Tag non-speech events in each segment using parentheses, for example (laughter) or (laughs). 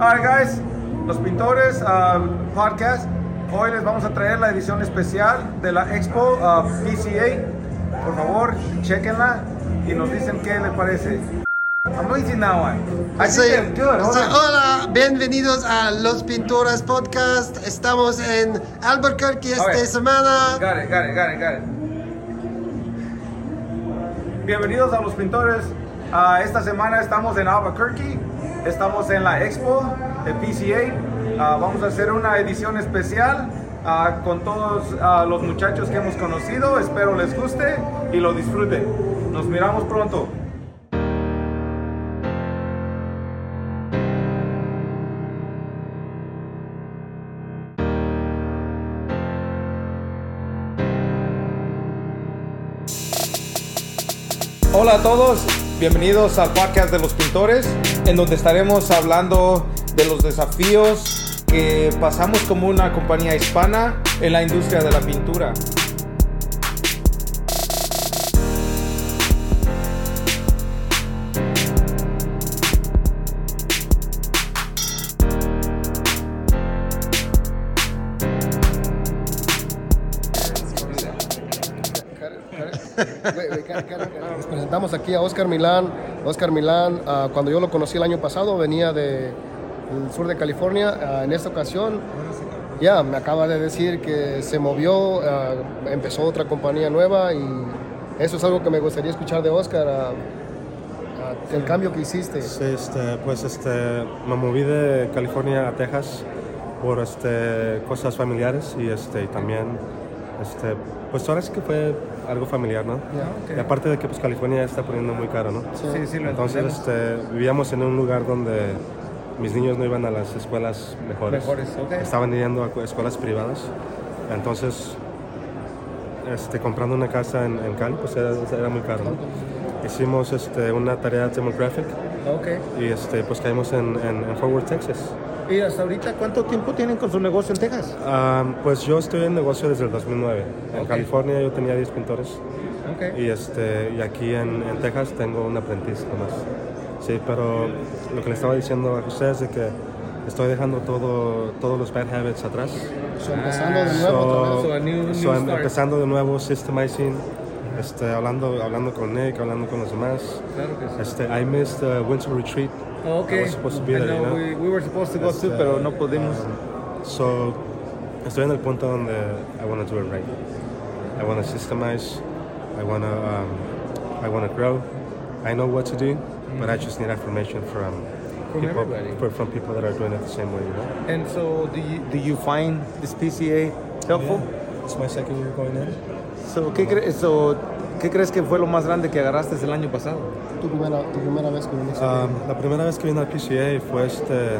Alright guys, los pintores uh, podcast. Hoy les vamos a traer la edición especial de la Expo uh, PCA. Por favor, chequenla y nos dicen qué les parece. That one. I Soy- good. On. hola, bienvenidos a Los Pintores Podcast. Estamos en Albuquerque esta Okay. semana. Got it, got it, got it, got it. Bienvenidos a los pintores. Ah, esta semana estamos en Albuquerque. Estamos en la Expo de PCA. Ah, vamos a hacer una edición especial ah, con todos ah, los muchachos que hemos conocido. Espero les guste y lo disfruten. Nos miramos pronto. Hola a todos, bienvenidos al podcast de los pintores, en donde estaremos hablando de los desafíos que pasamos como una compañía hispana en la industria de la pintura. Aquí a Oscar Milán. Oscar Milán, ah, cuando yo lo conocí el año pasado, venía del sur de California. Ah, en esta ocasión, ya me acaba de decir que se movió, ah, empezó otra compañía nueva y eso es algo que me gustaría escuchar de Oscar. el cambio que hiciste. Sí, este, pues este, me moví de California a Texas por este, cosas familiares y, este, también, este, pues ahora sí que fue algo familiar, ¿no? Y aparte de que pues California está poniendo muy caro, ¿no? Sí, sí, lo Entonces este, vivíamos en un lugar donde mis niños no iban a las escuelas mejores. Mejores, ok. Estaban yendo a escuelas privadas. Entonces, este, comprando una casa en, en Cali, pues era, era muy caro, ¿no? Hicimos este, una tarea demographic y este, pues caímos en, en, en Fort Worth, Texas. ¿Y hasta ahorita cuánto tiempo tienen con su negocio en Texas? Ah, pues yo estoy en negocio desde el 2009. En Ok. California yo tenía 10 pintores Ok. y, este, y aquí en, en Texas tengo un aprendiz nomás. Sí, pero lo que le estaba diciendo a José es de que estoy dejando todo, todos los bad habits atrás. So, empezando de nuevo otra vez. So, a new- so, new start. empezando de nuevo, systemizing, este, hablando, hablando con Nick, hablando con los demás. Claro que sí. Este, I missed the winter retreat. Oh, ok. I was supposed to be there, you know, we, we were supposed to go Este, too, pero no pudimos. um, so, estoy en el punto donde I want to do it right. I want to systemize. I want to um, I want to grow. I know what to do, but I just need affirmation from, From people everybody. from people that are doing it the same way. You know. And so, do you, do you find this PCA helpful? It's my second year going in. So, ¿qué, cre- so, ¿Qué crees que fue lo más grande que agarraste el año pasado? Tu primera, tu primera vez que viniste. Um, la primera vez que vine al PCA fue este.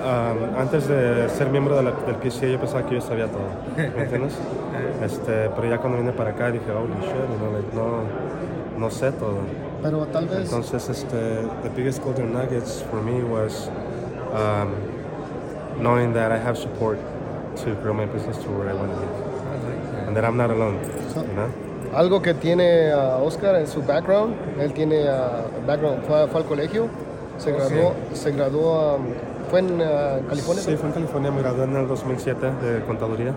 um, antes de ser miembro de la- del PCA yo pensaba que yo sabía todo, ¿me entiendes? (laughs) este, pero ya cuando vine para acá dije, holy shit, you know, no, no sé todo. pero tal vez Entonces, este, the biggest golden nuggets for me was um, knowing that I have support to grow my business to where I want to be, and that I'm not alone. You know? algo que tiene a Oscar en su background, él tiene ah, background, fue, fue al colegio, se graduó, se graduó, um, fue en ah, California. Sí, fue en California, me gradué en el 2007 de contaduría.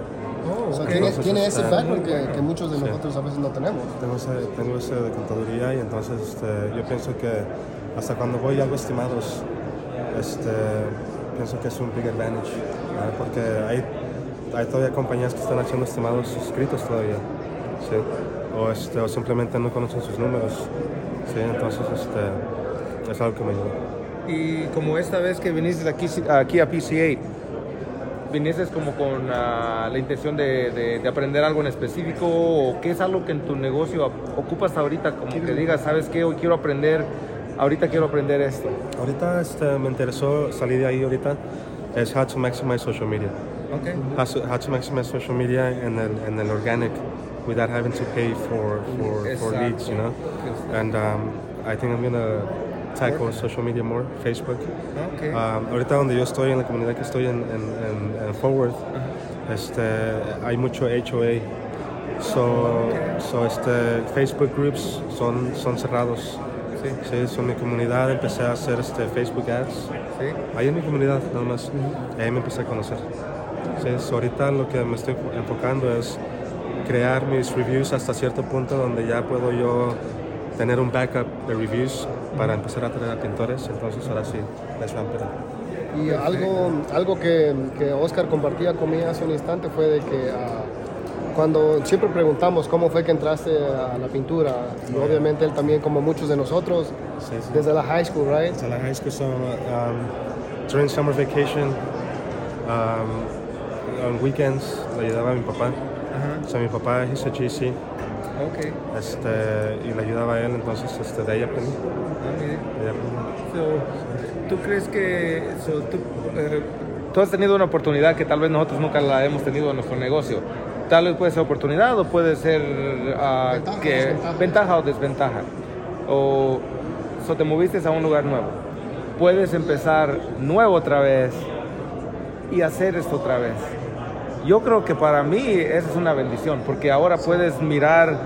O sea, ok. tiene, Entonces, tiene ese este, background que, que muchos de sí. nosotros a veces no tenemos. Tengo ese, tengo ese de contaduría y entonces este, yo pienso que hasta cuando voy a algo estimados, este, pienso que es un big advantage, ¿verdad? porque hay, hay todavía compañías que están haciendo estimados escritos todavía, ¿sí? o, este, o simplemente no conocen sus números, ¿sí? entonces este, es algo que me ayuda. Y como esta vez que viniste aquí, aquí a PCA, viniste como con ah, la intención de, de- de aprender algo en específico o qué es algo que en tu negocio ocupas ahorita, como que digas, ¿sabes qué? Hoy quiero aprender, ahorita quiero aprender esto. Ahorita este, me interesó salir de ahí ahorita, es how to maximize social media. Okay. how to, how to maximize social media and then and then organic without having to pay for for, for leads, you know. And um, I think I'm gonna tackle social media more, Facebook. Okay. Um, ahorita donde yo estoy en la comunidad que estoy en, en, en, en Fort Worth, este, hay mucho HOA. So, so este, Facebook groups son, son cerrados. Sí. Sí, son mi comunidad, empecé a hacer este Facebook Ads. Sí. Ahí en mi comunidad, nada más. Y ahí me empecé a conocer. So ahorita lo que me estoy enfocando es crear mis reviews hasta cierto punto donde ya puedo yo tener un backup de reviews para empezar a traer a pintores. Entonces ahora sí, les van a Y algo, algo que, que Oscar compartía conmigo hace un instante fue de que ah, cuando siempre preguntamos cómo fue que entraste a la pintura, y obviamente él también, como muchos de nosotros, Sí, sí. desde la high school, right? So, la high school, so um, during summer vacation, um, on weekends, le ayudaba a mi papá. So, mi papá hizo GC Ok. este, y le ayudaba a él, entonces este, de ahí aprendí. Ah, de ahí aprendí. So, ¿Tú crees que so, tú, eh, tú has tenido una oportunidad que tal vez nosotros nunca la hemos tenido en nuestro negocio? Tal vez puede ser oportunidad o puede ser ah, Ventaja o que, desventaja. ventaja o desventaja. O so, te moviste a un lugar nuevo. Puedes empezar nuevo otra vez y hacer esto otra vez. Yo creo que para mí esa es una bendición, porque ahora puedes mirar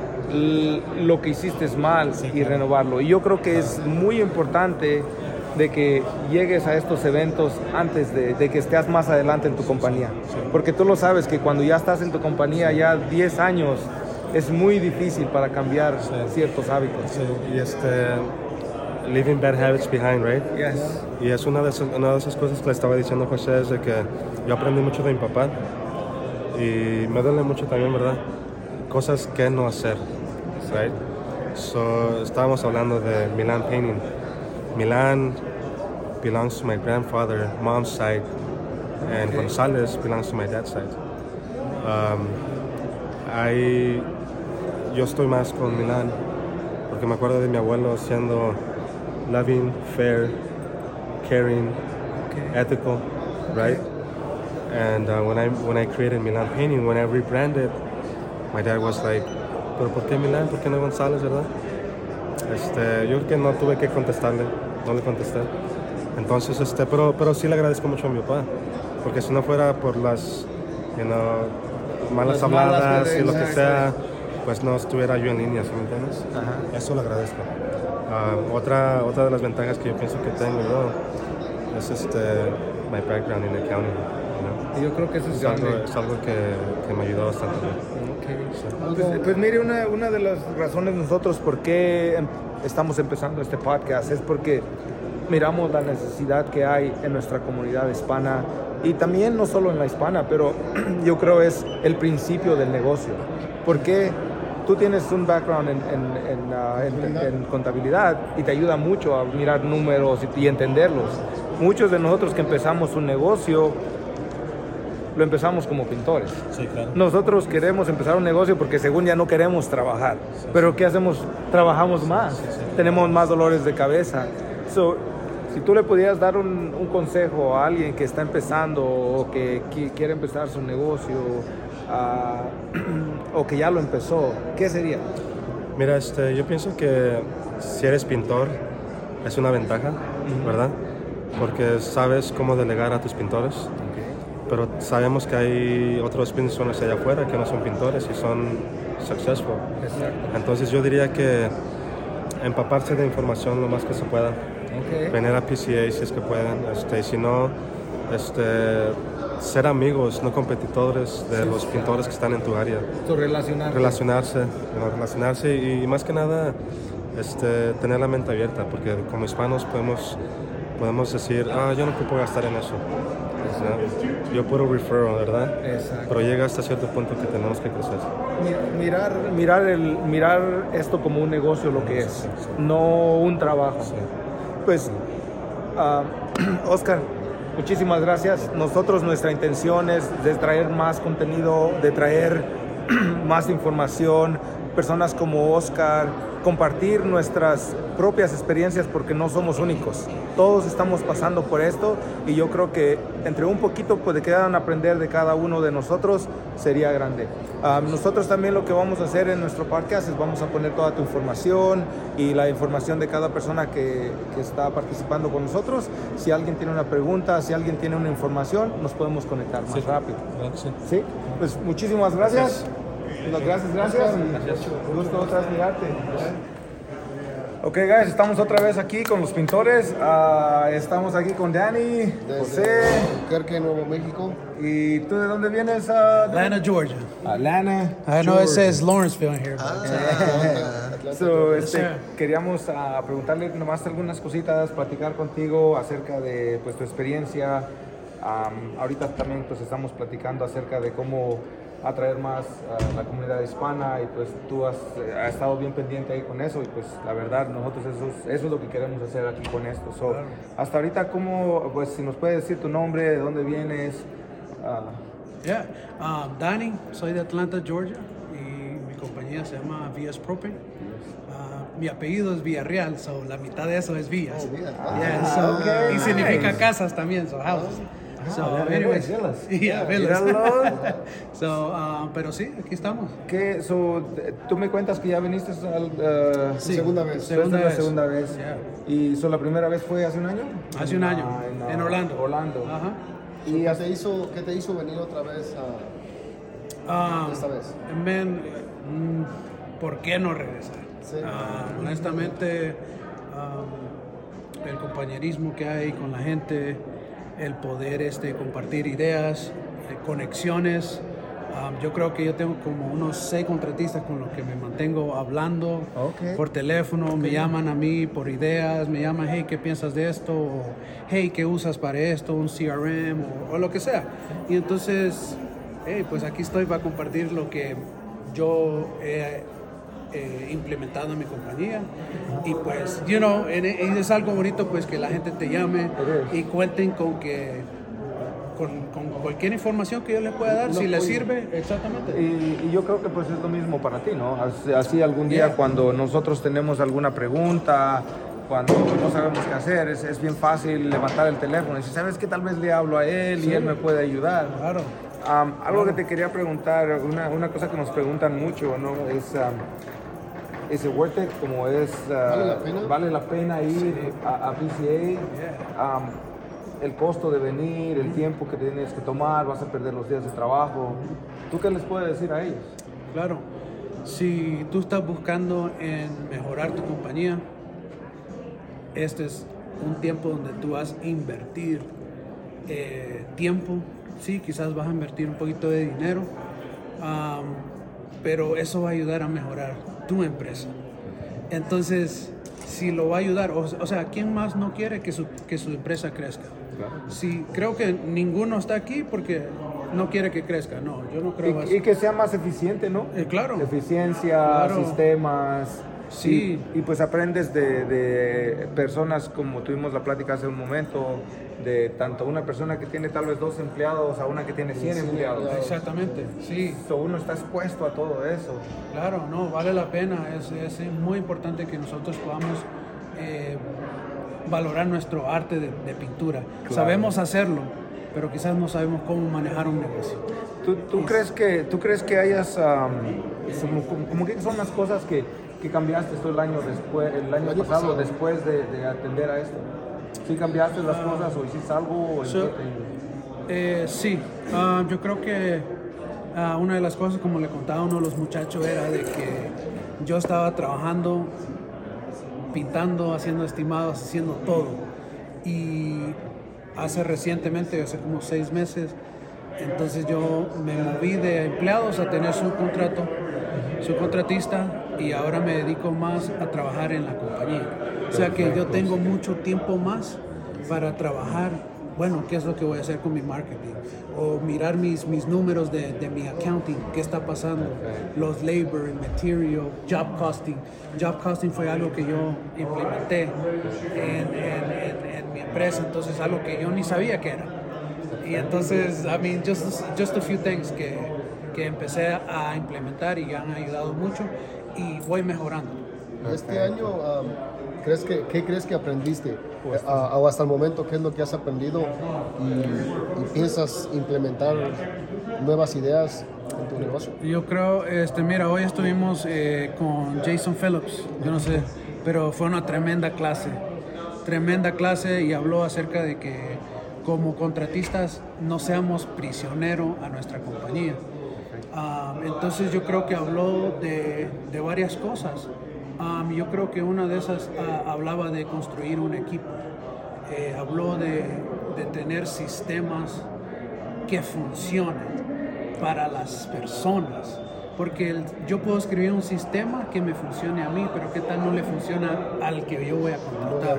lo que hiciste mal y renovarlo. Y yo creo que es muy importante de que llegues a estos eventos antes de, de que estés más adelante en tu compañía. Porque tú lo sabes que cuando ya estás en tu compañía ya 10 años, es muy difícil para cambiar ciertos hábitos. Sí, y este, leaving bad habits behind, right? Yes. Y es una de, esas, una de esas cosas que le estaba diciendo a José, es de que yo aprendí mucho de mi papá y me duele mucho también, ¿verdad? Cosas que no hacer, right? So, estábamos hablando de Milan painting. Milan belongs to my grandfather, mom's side, and Gonzalez belongs to my dad's side. Um, I, yo estoy más con Milan porque me acuerdo de mi abuelo siendo loving, fair, caring, ethical, right? And uh, when I when I created Milan Painting, when I rebranded, my dad was like, "¿Pero por qué Milan? ¿Por qué no González, verdad?" Este, yo creo que no tuve que contestarle, no le contesté. Entonces, este, pero, pero sí le agradezco mucho a mi papá, porque si no fuera por las, you know, malas Las malas habladas y lo que sea, pues no estuviera yo en línea, ¿sí me entiendes? Eso lo agradezco. Ah, otra, otra de las ventajas que yo pienso que tengo yo es este, my background in accounting. Yo creo que eso es Es algo, es algo que, que me ayudó bastante. Pues, pues mire, una, una de las razones nosotros por qué em- estamos empezando este podcast es porque miramos la necesidad que hay en nuestra comunidad hispana y también no solo en la hispana, pero (clears throat) yo creo es el principio del negocio. Porque tú tienes un background en, en- en, en- en contabilidad y te ayuda mucho a mirar números y, y entenderlos. Muchos de nosotros que empezamos un negocio lo empezamos como pintores. Sí, claro. Nosotros queremos empezar un negocio porque según ya no queremos trabajar. Pero ¿qué hacemos? Trabajamos más. Tenemos más dolores de cabeza. So, si tú le pudieras dar un, un consejo a alguien que está empezando o que qui- quiere empezar su negocio ah, (clears throat) o que ya lo empezó, ¿qué sería? Mira, este, yo pienso que si eres pintor es una ventaja, ¿verdad? Porque sabes cómo delegar a tus pintores. Pero sabemos que hay otros owners allá afuera que no son pintores y son successful. Entonces yo diría que empaparse de información lo más que se pueda. Venir a PCA si es que pueden. Este, y si no, este, ser amigos, no competidores de los pintores que están en tu área. relacionar. Relacionarse, ¿no? relacionarse y, más que nada este, tener la mente abierta, porque como hispanos podemos, podemos decir, ah, yo no puedo gastar en eso. Yo puedo referral, ¿verdad? Exacto. Pero llega hasta cierto punto que tenemos que crecer. Mi- Mirar, mirar, el, mirar esto como un negocio lo que es, no un trabajo. Pues, ah, (clears throat) Oscar, muchísimas gracias. Nosotros nuestra intención es de traer más contenido, de traer (clears throat) más información, personas como Oscar, compartir nuestras propias experiencias porque no somos únicos. Todos estamos pasando por esto y yo creo que entre un poquito pues, de que quieran aprender de cada uno de nosotros sería grande. Ah, nosotros también lo que vamos a hacer en nuestro podcast es vamos a poner toda tu información y la información de cada persona que, que está participando con nosotros. Si alguien tiene una pregunta, si alguien tiene una información, nos podemos conectar más rápido. Sí, pues muchísimas gracias. Gracias, gracias. Gracias. Gusto otra vez mirarte. Ok, guys, estamos otra vez aquí con los pintores. Ah, estamos aquí con Danny, José. Albuquerque, Nuevo México. ¿Y tú de dónde vienes? Danny? Atlanta, Georgia. Atlanta. I know it says Lawrenceville in here. Ah, (laughs) So, este, queríamos ah, preguntarle nomás algunas cositas, platicar contigo acerca de pues, tu experiencia. Am, ahorita también pues, estamos platicando acerca de cómo atraer más a la comunidad hispana y pues tú has, eh, has estado bien pendiente ahí con eso y pues la verdad nosotros eso es, eso es lo que queremos hacer aquí con esto. So, Hasta ahorita, ¿cómo, pues si nos puedes decir tu nombre, de dónde vienes? Ah, yeah, um, Danny, soy de Atlanta, Georgia, y mi compañía se llama Villas Propane. Uh, mi apellido es Villarreal, so la mitad de eso es Villas. Oh. Yeah, Ah, so- okay, y significa nice. casas también, so houses. So, Ah, very anyways, villas. yeah, so, uh, pero sí, aquí estamos. ¿Qué, so, tú me cuentas que ya viniste al... ah, Sí, Segunda vez. La vez. segunda vez. Yeah. ¿Y so, la primera vez fue hace un año? Hace un año, ah, en Orlando. Orlando. Ajá. ¿Y qué te hizo, qué te hizo venir otra vez a Um, esta vez? Men, mm, ¿por qué no regresar? Sí. Ah, honestamente, el compañerismo que hay con la gente, el poder este, compartir ideas, eh, conexiones. um, yo creo que yo tengo como unos seis contratistas con los que me mantengo hablando por teléfono, me llaman a mí por ideas, me llaman, hey, ¿qué piensas de esto? O, hey, ¿qué usas para esto? Un CRM o, o lo que sea. Y entonces, hey, pues aquí estoy para compartir lo que yo he eh, implementado en mi compañía. Y pues, you know, es algo bonito pues que la gente te llame y cuenten con que... Con, con cualquier información que yo les pueda dar, si les sirve, exactamente. Y, y yo creo que pues es lo mismo para ti, ¿no? Así, así algún día Yeah. cuando nosotros tenemos alguna pregunta, cuando no sabemos qué hacer, es, es bien fácil levantar el teléfono y decir, ¿sabes qué? Tal vez le hablo a él y él me puede ayudar. Claro. Algo que te quería preguntar, una, una cosa que nos preguntan mucho, ¿no? Es, am, ¿es worth it? Como es, ah, ¿Vale la pena? ¿vale la pena ir a, a PCA? El costo de venir, el tiempo que tienes que tomar, vas a perder los días de trabajo. ¿Tú qué les puedes decir a ellos? Claro, si tú estás buscando en mejorar tu compañía, este es un tiempo donde tú vas a invertir eh, tiempo. Sí, quizás vas a invertir un poquito de dinero, pero eso va a ayudar a mejorar tu empresa. Entonces, si lo va a ayudar, o, o sea, ¿quién más no quiere que su, que su empresa crezca? Sí, creo que ninguno está aquí porque no quiere que crezca. No, yo no creo eso. Y, y que sea más eficiente, ¿no? Eh, claro. Eficiencia, Claro. sistemas. Sí. Y, y pues aprendes de, de personas como tuvimos la plática hace un momento, de tanto una persona que tiene tal vez dos empleados a una que tiene 100 empleados. Exactamente, sí, So, uno está expuesto a todo eso. claro, no, vale la pena. Es, es muy importante que nosotros podamos eh, valorar nuestro arte de, de pintura. Sabemos hacerlo, pero quizás no sabemos cómo manejar un negocio. ¿Tú, tú crees, que, ¿Tú crees que hayas, am, como, como- como que son las cosas que, que cambiaste tú el año, después, el año, año pasado, pasado. después de, de atender a esto? ¿Sí cambiaste las cosas o hiciste algo? o So- qué Eh, sí, ah, yo creo que ah, una de las cosas, como le contaba uno de los muchachos, era de que yo estaba trabajando, pintando, haciendo estimados, haciendo todo. Y hace recientemente, hace como seis meses, entonces yo me moví de empleados a tener su contrato, su contratista, y ahora me dedico más a trabajar en la compañía. O sea que yo tengo mucho tiempo más para trabajar, bueno, qué es lo que voy a hacer con mi marketing, o mirar mis, mis números de, de mi accounting, qué está pasando, los labor, material, job costing. Job costing fue algo que yo implementé en, en- en- en mi empresa, entonces algo que yo ni sabía que era. Y entonces, I mean, just, just a few things que, que empecé a implementar y han ayudado mucho y voy mejorando. Este año, um, ¿crees que, ¿qué crees que aprendiste? Eh, a- o hasta el momento, ¿qué es lo que has aprendido y, y piensas implementar nuevas ideas en tu negocio? Yo creo, este, mira, hoy estuvimos eh, con Jason Phillips, yo no sé, pero fue una tremenda clase, tremenda clase y habló acerca de que como contratistas no seamos prisioneros a nuestra compañía. Ah, entonces yo creo que habló de, de varias cosas. Um, yo creo que una de esas ah, hablaba de construir un equipo. Eh, habló de, de tener sistemas que funcionen para las personas. Porque el- yo puedo escribir un sistema que me funcione a mí, pero ¿qué tal no le funciona al que yo voy a contratar?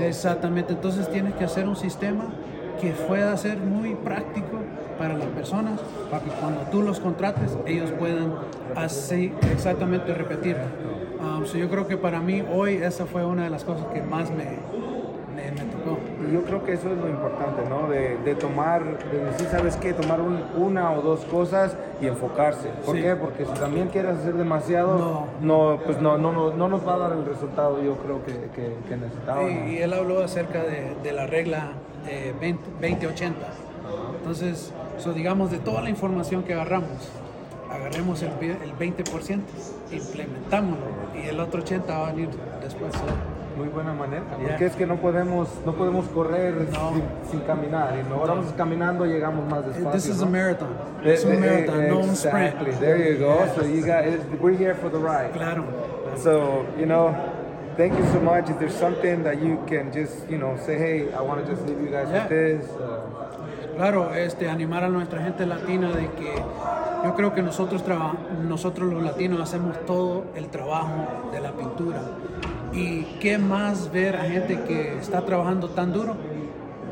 Exactamente, entonces tienes que hacer un sistema que pueda ser muy práctico para las personas, para que cuando tú los contrates, ellos puedan así exactamente repetir. Um, so yo creo que para mí hoy esa fue una de las cosas que más me, me, me tocó. Y yo creo que eso es lo importante, ¿no? De, de tomar, de decir, ¿sabes qué? Tomar un- una o dos cosas y enfocarse. ¿Por Sí. qué? Porque si también quieres hacer demasiado, No. no, pues no, no, no, no nos va a dar el resultado yo creo que, que, que necesitábamos. Y, y él habló acerca de, de la regla eh, 20 20-80. Entonces, so, digamos, de toda la información que agarramos, agarremos el, el 20%, implementámoslo y el otro 80% va a venir después. so. Muy buena manera, Yeah. porque es que no podemos, no podemos correr No. sin, sin caminar. Y mejor vamos caminando llegamos más despacio. This is a ¿no? marathon. Eh, Es un eh, marathon, no un sprint. Exactly. There you go. So you got, we're here for the ride. Claro. So, you know, thank you so much. If there's something that you can just, you know, say, hey, I want to just leave you guys Yeah. with this. uh, Claro, este, animar a nuestra gente latina de que yo creo que nosotros, nosotros los latinos hacemos todo el trabajo de la pintura. Y qué más ver a gente que está trabajando tan duro,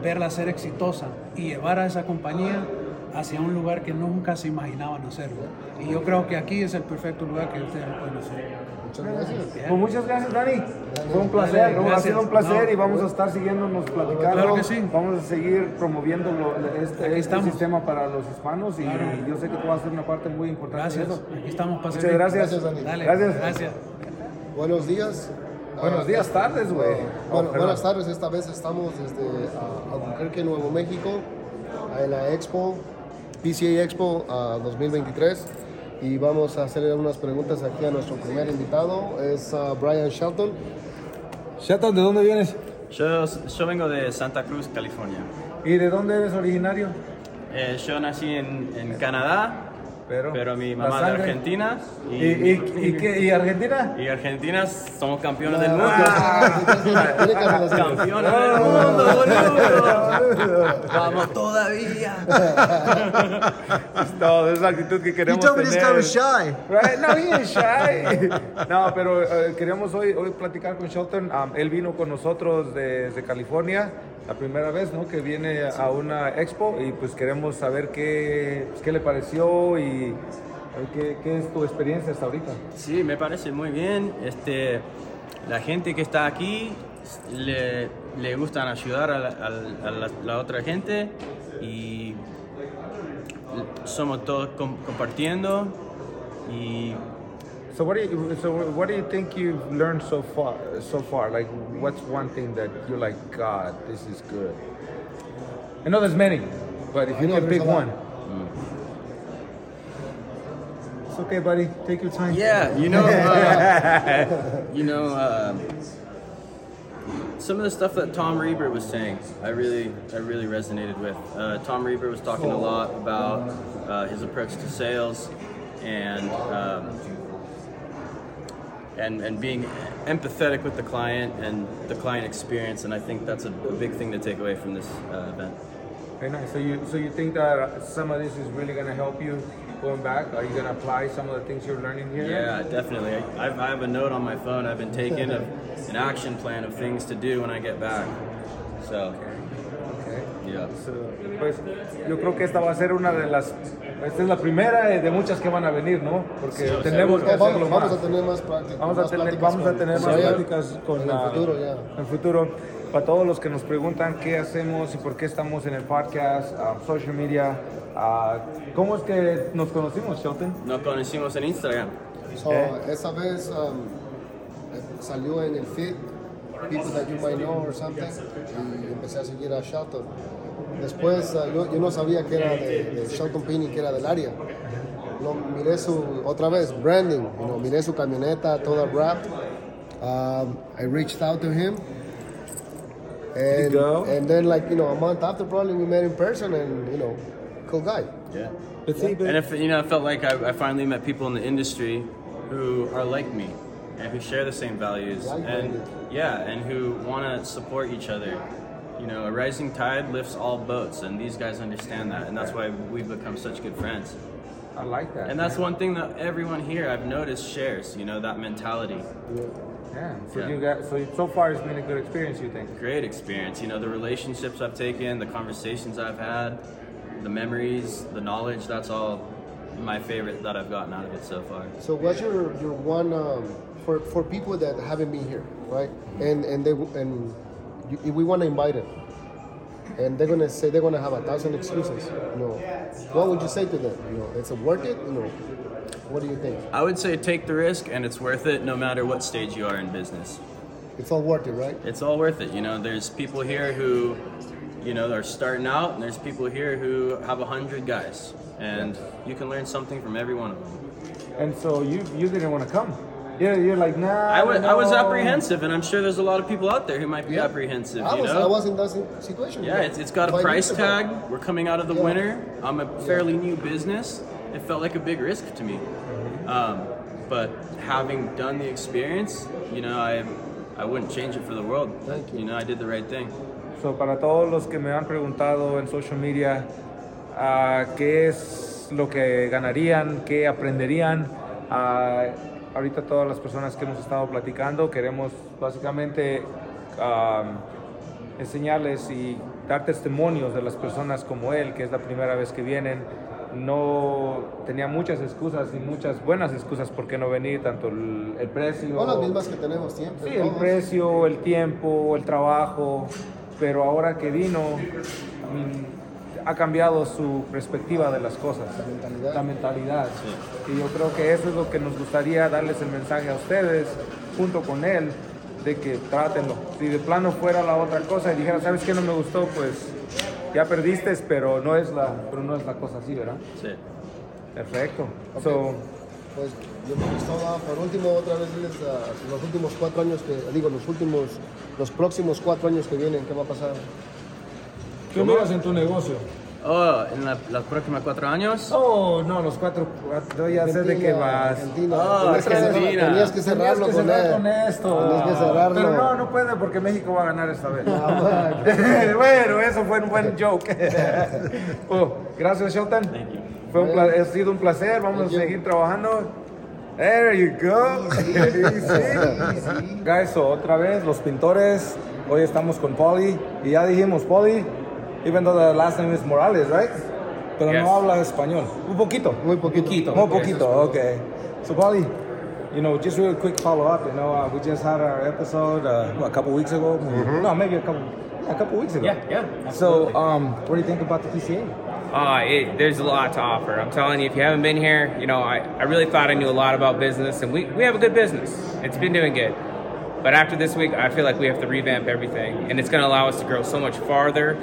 verla ser exitosa y llevar a esa compañía hacia un lugar que nunca se imaginaban hacerlo. Y yo creo que aquí es el perfecto lugar que ustedes pueden hacer. Muchas gracias. Pues muchas gracias, Dani. Fue un placer, ¿no? Ha sido un placer No. y vamos a estar siguiéndonos platicando. Claro que sí. Vamos a seguir promoviendo lo- este, este sistema para los hispanos y Claro. yo sé que tú vas a ser una parte muy importante de Gracias. eso. Aquí estamos para Muchas gracias. Gracias, Dani. Dale, Gracias. gracias. Buenos días. Buenos Ah, días, tardes, güey. Bueno, Oh, bueno, buenas tardes, esta vez estamos desde ah, Albuquerque, Nuevo México, en la Expo, PCA Expo ah, 2023 y vamos a hacerle unas preguntas aquí a nuestro primer invitado, es ah, Brian Shelton. Shelton, ¿de dónde vienes? Yo, yo vengo de Santa Cruz, California. ¿Y de dónde eres originario? Eh, yo nací en, en Canadá, Pero, pero, mi mamá de sangre. Argentina. ¿Y, y, y qué- y Argentina? y Argentina somos campeones del mundo. Tiene que hacer así. Campeones del mundo, boludo. Vamos todavía. (laughs) No, es la actitud que queremos told me this tener. guy was shy. Right? No, he ain't shy. No, pero eh, queríamos hoy, hoy platicar con Shelton. Um, él vino con nosotros desde California, la primera vez ¿no? que viene a una expo y pues queremos saber qué, qué le pareció y qué, qué es tu experiencia hasta ahorita. Sí, me parece muy bien. Este, la gente que está aquí le, le gustan ayudar a, la, la- otra gente y somos todos com- compartiendo y So what do you so what do you think you've learned so far so far? Like what's one thing that you're like, God, this is good? I know there's many, but if you know can there's pick a lot. one. It's okay, buddy. Take your time. Yeah, you know, uh, (laughs) you know, uh, some of the stuff that Tom Reber was saying, I really, I really resonated with. Uh, Tom Reber was talking a lot about uh, his approach to sales and um, and and being empathetic with the client and the client experience, and I think that's a, a big thing to take away from this uh, event. Very nice. So you so you think that some of this is really gonna help you going back? Are you gonna apply some of the things you're learning here? Yeah, definitely. I, I've, I have a note on my phone I've been taking of an action plan of things to do when I get back. So, Okay. yeah. So, pues yo creo que esta va a ser una de las esta es la primera de muchas que van a venir, ¿no? Porque Sí, tenemos que Vamos, hacerlo vamos más. a tener más prácticas. Vamos a más tener, vamos a tener más con en la- el futuro ya. en el futuro. Para todos los que nos preguntan qué hacemos y por qué estamos en el podcast, ah, social media, ah, ¿cómo es que nos conocimos, Shelton? Nos conocimos en Instagram. So, esa vez um, salió en el feed People That You Might Know or something y empecé a seguir a Shelton. Después uh, yo, yo no sabía que era de, de Shelton Pini, que era del área. Lo, miré su, otra vez, branding, you know, miré su camioneta toda wrapped. Um, I reached out to him. And, go? and then like, you know, a month after probably we met in person and, you know, cool guy. Yeah. But see, but- And if you know, I felt like I, I finally met people in the industry who are like me. and who share the same values and yeah, and who want to support each other. You know, a rising tide lifts all boats, and these guys understand that, and that's why we've become such good friends. I like that. And that's man. one thing that everyone here I've noticed shares. You know, that mentality. Yeah. So Yeah. you got so so far it's been a good experience. You think? Great experience. You know, the relationships I've taken, the conversations I've had, the memories, the knowledge. That's all my favorite that I've gotten out of it so far. So what's your your one um, for for people that haven't been here, right? And and they and you, if we want to invite them, and they're gonna say they're gonna have a thousand excuses. You know, what would you say to them? You know, it's worth it. You know, what do you think? I would say take the risk, and it's worth it no matter what stage you are in business. It's all worth it, right? It's all worth it. You know, there's people here who, you know, are starting out, and there's people here who have a hundred guys, and you can learn something from every one of them. And so you you didn't want to come. Yeah, you're like nah. I was, I was apprehensive, and I'm sure there's a lot of people out there who might be Yeah. apprehensive. I you was know? I was in that situation. Yeah, it's, it's got a price years ago. tag. We're coming out of the Yeah. winter. I'm a fairly new business. It felt like a big risk to me. Um, but having done the experience, you know, I I wouldn't change it for the world. Thank you. You know, I did the right thing. So, para todos los que me han preguntado en social media ah, qué es lo que ganarían, qué aprenderían, ah, ahorita todas las personas que hemos estado platicando queremos básicamente ah, enseñarles y dar testimonios de las personas como él, que es la primera vez que vienen. No tenía muchas excusas y muchas buenas excusas por qué no venir, tanto el, el precio. Son las mismas que tenemos siempre. Sí, el precio, el tiempo, el trabajo, pero ahora que vino ha cambiado su perspectiva de las cosas, la mentalidad. La mentalidad. Y yo creo que eso es lo que nos gustaría darles el mensaje a ustedes, junto con él, de que trátenlo. Si de plano fuera la otra cosa y dijera, ¿sabes qué no me gustó? Pues ya perdiste, pero no es la, pero no es la cosa así, ¿verdad? Sí. Perfecto. So, Pues yo me gustó, ah, por último, otra vez diles ah, los últimos cuatro años que, digo, los últimos, los próximos cuatro años que vienen, ¿qué va a pasar? ¿Qué miras en tu negocio? Oh, en la- los próximos cuatro años. Oh, no, los cuatro, cuatro ya sé de qué Argentina, vas. Argentina. Tenías, que cerrar- Argentina. tenías que Tenías cerrarlo que con cerrar con esto. Tenías que cerrarlo. Pero no, no puede porque México va a ganar esta vez. Ah, bueno, (laughs) eso fue un buen joke. (laughs) oh, gracias, Shelton. Fue un pla- ha sido un placer. Vamos a Thank you. seguir trabajando. There you go. Easy. (laughs) Guys, so, otra vez los pintores. Hoy estamos con Polly y ya dijimos Polly, even though the last name is Morales, right? Pero Yes. no habla español. Un poquito. Muy poquito. Muy poquito, okay. So, Polly, you know, just real quick follow up. You know, uh, we just had our episode uh, what, a couple weeks ago. Mm-hmm. No, maybe a couple, yeah, a couple weeks ago. Yeah, yeah, Absolutely. So, um, what do you think about the PCA? Uh, it, there's a lot to offer. I'm telling you, if you haven't been here, you know, I, I really thought I knew a lot about business, and we, we have a good business. It's been doing good. But after this week, I feel like we have to revamp everything, and it's going to allow us to grow so much farther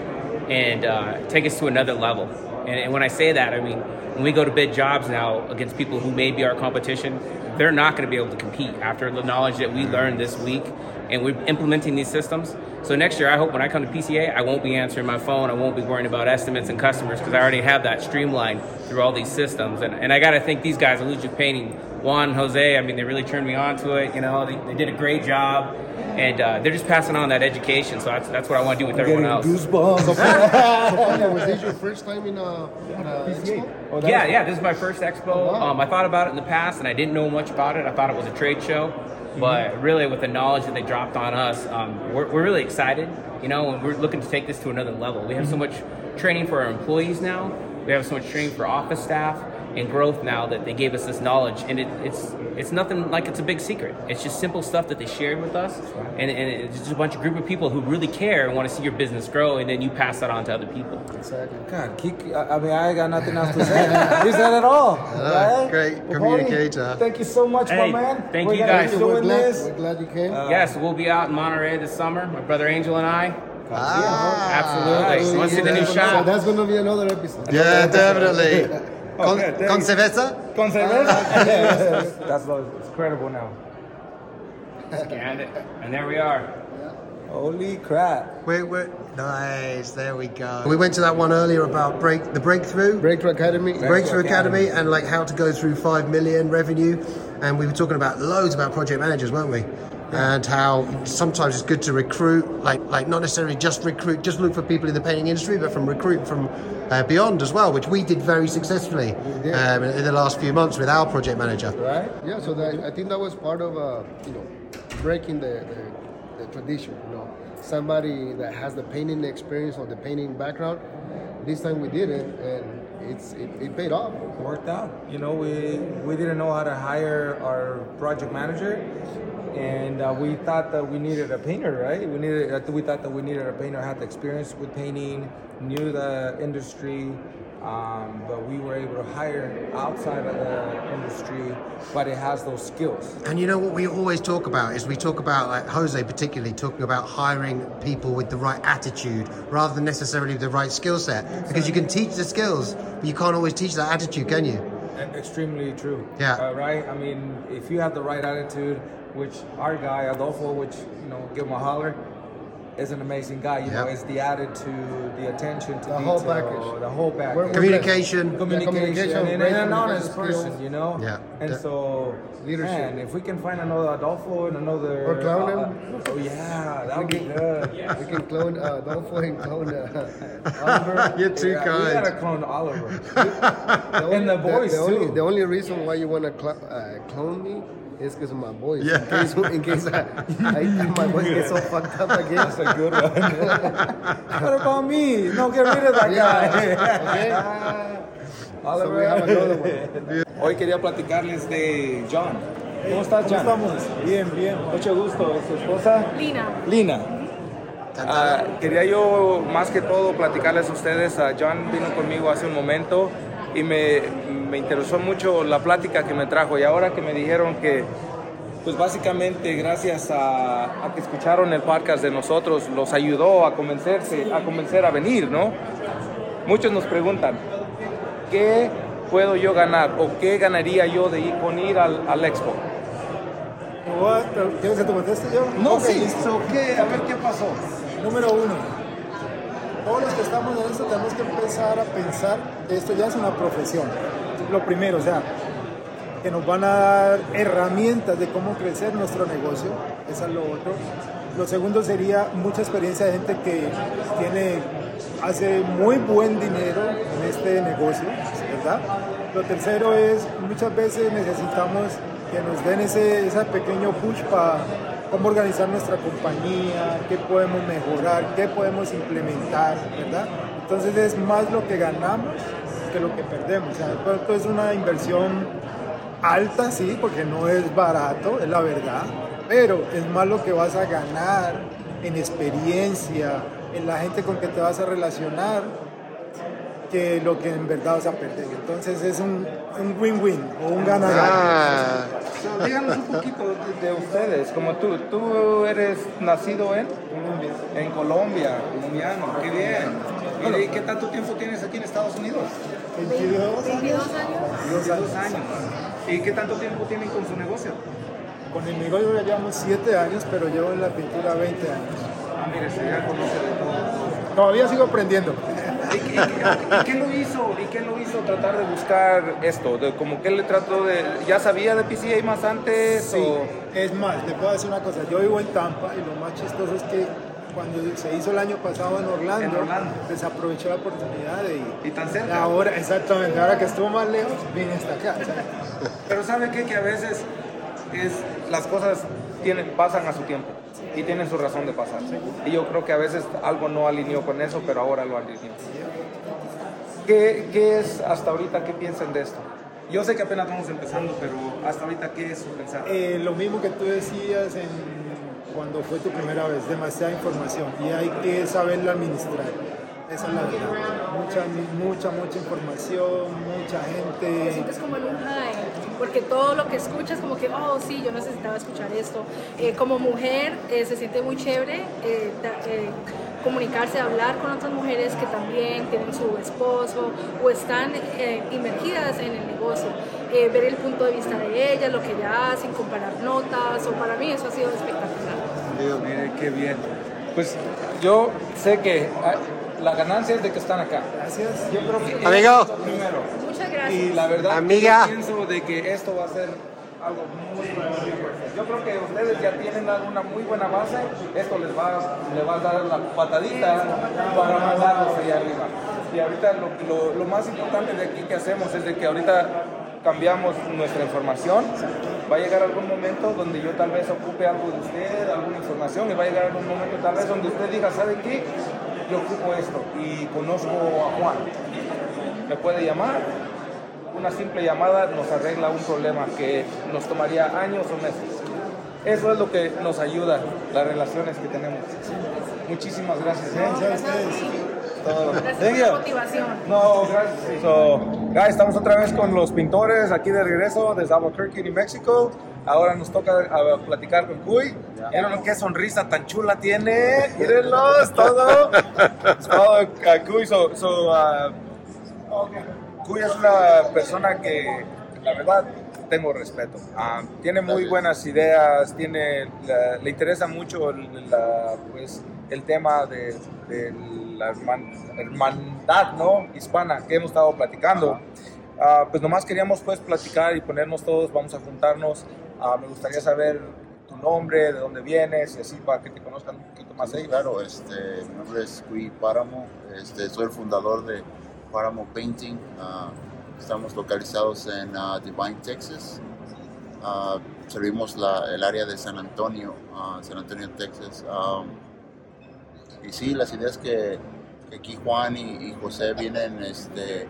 and uh, take us to another level. And, and when I say that, I mean, when we go to bid jobs now against people who may be our competition, they're not going to be able to compete after the knowledge that we learned this week and we're implementing these systems. So next year, I hope when I come to PCA, I won't be answering my phone. I won't be worrying about estimates and customers because I already have that streamlined through all these systems. And, and I got to thank these guys, Illusion Painting, Juan, Jose. I mean, they really turned me on to it. You know, they, they did a great job. And uh, they're just passing on that education. So that's, that's what I want to do with everyone else. goosebumps. So, (laughs) Pablo, was this your first time in a, in a expo? Oh, Yeah, was- yeah. This is my first expo. wow. Um, I thought about it in the past, and I didn't know much about it. I thought it was a trade show, Mm-hmm. but really, with the knowledge that they dropped on us, um, we're, we're really excited. You know, and we're looking to take this to another level. We have so Mm-hmm. much training for our employees now. We have so much training for office staff and growth now that they gave us this knowledge, and it, it's it's nothing like it's a big secret. It's just simple stuff that they shared with us, and, and it's just a bunch of group of people who really care and want to see your business grow, and then you pass that on to other people. Exactly. God, Kiki, I, I mean, I ain't got nothing else to say. (laughs) he said it all. right? great Well, communicator. Polly, Thank you so much, Hey, my man. thank We're you gonna guys. be We're doing glad, this. we're glad you came. yes, we'll be out in Monterey this summer. My brother Angel and I. Ah, Absolutely. Want to see the new So shop? that's going to be another episode. Yeah, definitely. (laughs) Oh, con, Okay, con cerveza? (laughs) Con cerveza. That's what- it's credible now. Scanned it, and there we are. Holy crap. We're, we're, nice, there we go. We went to that one earlier about break the breakthrough. Breakthrough Academy. Breakthrough Academy and like how to go through five million revenue, and we were talking about loads about project managers, weren't we? And how sometimes it's good to recruit, like like not necessarily just recruit, just look for people in the painting industry, but from recruit from uh, beyond as well, which we did very successfully um, in the last few months with our project manager. Right? Yeah, so that, I think that was part of uh, you know breaking the, the, the tradition. You know, somebody that has the painting experience or the painting background. This time we did it, and it's it, it paid off. Worked out. You know, we we didn't know how to hire our project manager, and uh, we thought that we needed a painter, right? We needed. We thought that we needed a painter had the experience with painting, knew the industry. Um, but we were able to hire outside of the industry, but it has those skills. And you know what we always talk about is we talk about like Jose particularly talking about hiring people with the right attitude rather than necessarily the right skill set because you can teach the skills but you can't always teach that attitude can you Extremely true. Yeah. Uh, right. I mean, if you have the right attitude, which our guy Adolfo, which you know, give him a holler, is an amazing guy. You know, Yeah. it's the attitude, the attention to The detail, whole package. the whole package. We're- communication communication, communication, and, and an honest person, skills. you know. Yeah. And Yeah. so, Leadership. man, if we can find another Adolfo and another, Or clone him. uh, oh yeah, that would be We can- good. We can clone uh, Adolfo and clone uh, (laughs) Oliver. you're too Yeah, we gotta kind clone Oliver. (laughs) The And the boys, the, only, too. the only reason why you want to cl- uh, clone me is because of my boys. Yeah. In case, in case I, I, my boys get so fucked up again. That's a good one. (laughs) what about me? No, get rid of that guy. Okay. So we have another one. (laughs) Hoy quería platicarles de John. ¿Cómo estás, John? estamos? Bien, bien. Mucho gusto. ¿Es su esposa? Lina. Lina. Ah, quería yo más que todo platicarles a ustedes. a John vino conmigo hace un momento y me, me interesó mucho la plática que me trajo y ahora que me dijeron que pues básicamente gracias a, a que escucharon el podcast de nosotros los ayudó a convencerse, a convencer a venir, ¿no? Muchos nos preguntan, ¿qué puedo yo ganar o qué ganaría yo de ir con ir al, al expo? ¿Quieres que te conteste yo? No, Ok, sí. listo. ¿qué? A ver qué pasó. Número uno. Todos los que estamos en esto tenemos que empezar a pensar esto ya es una profesión. Lo primero, o sea, que nos van a dar herramientas de cómo crecer nuestro negocio. Eso es lo otro. Lo segundo sería mucha experiencia de gente que tiene, hace muy buen dinero en este negocio, ¿verdad? Lo tercero es, muchas veces necesitamos que nos den ese, ese pequeño push para cómo organizar nuestra compañía, qué podemos mejorar, qué podemos implementar, ¿verdad? Entonces es más lo que ganamos que lo que perdemos. O sea, es una inversión alta, sí, porque no es barato, es la verdad, pero es más lo que vas a ganar en experiencia, en la gente con que te vas a relacionar, que lo que en verdad vas a perder. Entonces es un un win-win o un ganar-ganar. ah, So, díganos un poquito de, de ustedes, como tú, tú eres nacido en Colombia. en Colombia, colombiano, qué bien. ¿Y qué tanto tiempo tienes aquí en Estados Unidos? 22 22 años. años. 22 años. ¿Y qué tanto tiempo tienen con su negocio? Con el negocio ya llevamos 7 años, pero llevo en la pintura 20 años. Ah, mire, se ya conoce de todo. Todavía sigo aprendiendo. ¿Y, qué- y- y qué lo hizo? ¿Y qué lo hizo tratar de buscar esto? De, como que le trató de, ¿ya sabía de PCA más antes? Sí, o- es más, te puedo decir una cosa. Yo vivo en Tampa y lo más chistoso es que cuando se hizo el año pasado en Orlando, En Orlando. desaproveché la oportunidad ir. Y tan cerca. Ahora, exactamente, ahora que estuvo más lejos, vine hasta acá. Pero sabe qué? que a veces es, las cosas tienen, pasan a su tiempo y tienen su razón de pasar. Y yo creo que a veces algo no alineó con eso, pero ahora lo alineó. ¿Qué, qué es hasta ahorita? ¿Qué piensan de esto? Yo sé que apenas vamos empezando, pero hasta ahorita, ¿qué es su pensar? eh, lo mismo que tú decías en, cuando fue tu primera vez, demasiada información y hay que saberla administrar. Esa es la verdad. Mucha, mucha, mucha información, mucha gente. sientes como en un high, porque todo lo que escuchas como que, oh sí, yo necesitaba escuchar esto. Eh, como mujer eh, se siente muy chévere eh, comunicarse, hablar con otras mujeres que también tienen su esposo o están inmergidas en el negocio, ver el punto de vista de ellas, lo que ellas hacen, comparar notas, o para mí eso ha sido espectacular. Dios, mire, qué bien. Pues yo sé que ah, la ganancia es de que están acá. Gracias. Yo creo que Amigo. eso es lo primero. Muchas gracias. Y la verdad, Amiga. yo pienso de que esto va a ser algo muy, muy fuerte. Yo creo que ustedes ya tienen una muy buena base. Esto les va, les va a dar la patadita para mandarlos allá arriba. Y ahorita lo, lo- lo más importante de aquí que hacemos es de que ahorita cambiamos nuestra información. Va a llegar algún momento donde yo tal vez ocupe algo de usted, alguna información, y va a llegar algún momento tal vez donde usted diga, ¿sabe qué? Yo ocupo esto y conozco a Juan. Me puede llamar, una simple llamada nos arregla un problema que nos tomaría años o meses. Eso es lo que nos ayuda, las relaciones que tenemos. Muchísimas gracias. ¿eh? Gracias a ustedes. Todo. Thank you. motivación. No, gracias. So, guys, estamos otra vez con los pintores aquí de regreso desde Albuquerque, New Mexico. Ahora nos toca platicar con Cuy. Miren qué sonrisa tan chula tiene. Mírenlo, es todo. Es todo, ah, Cuy. So, so, ah, Cuy es una persona que, la verdad, tengo respeto. Ah, tiene muy buenas ideas, tiene, la- le interesa mucho el, la, pues, el tema de, de la herman- hermandad ¿no? hispana que hemos estado platicando. Ah, pues nomás queríamos pues platicar y ponernos todos, vamos a juntarnos. Ah, me gustaría saber tu nombre, de dónde vienes y así para que te conozcan un poquito más ellos. Claro, este, mi nombre es Cui Páramo, este, soy el fundador de Páramo Painting. ah, estamos localizados en Divine, Texas. Servimos la- el área de San Antonio, San Antonio, Texas. Ah, y sí, las ideas que, que aquí Juan y, José vienen este,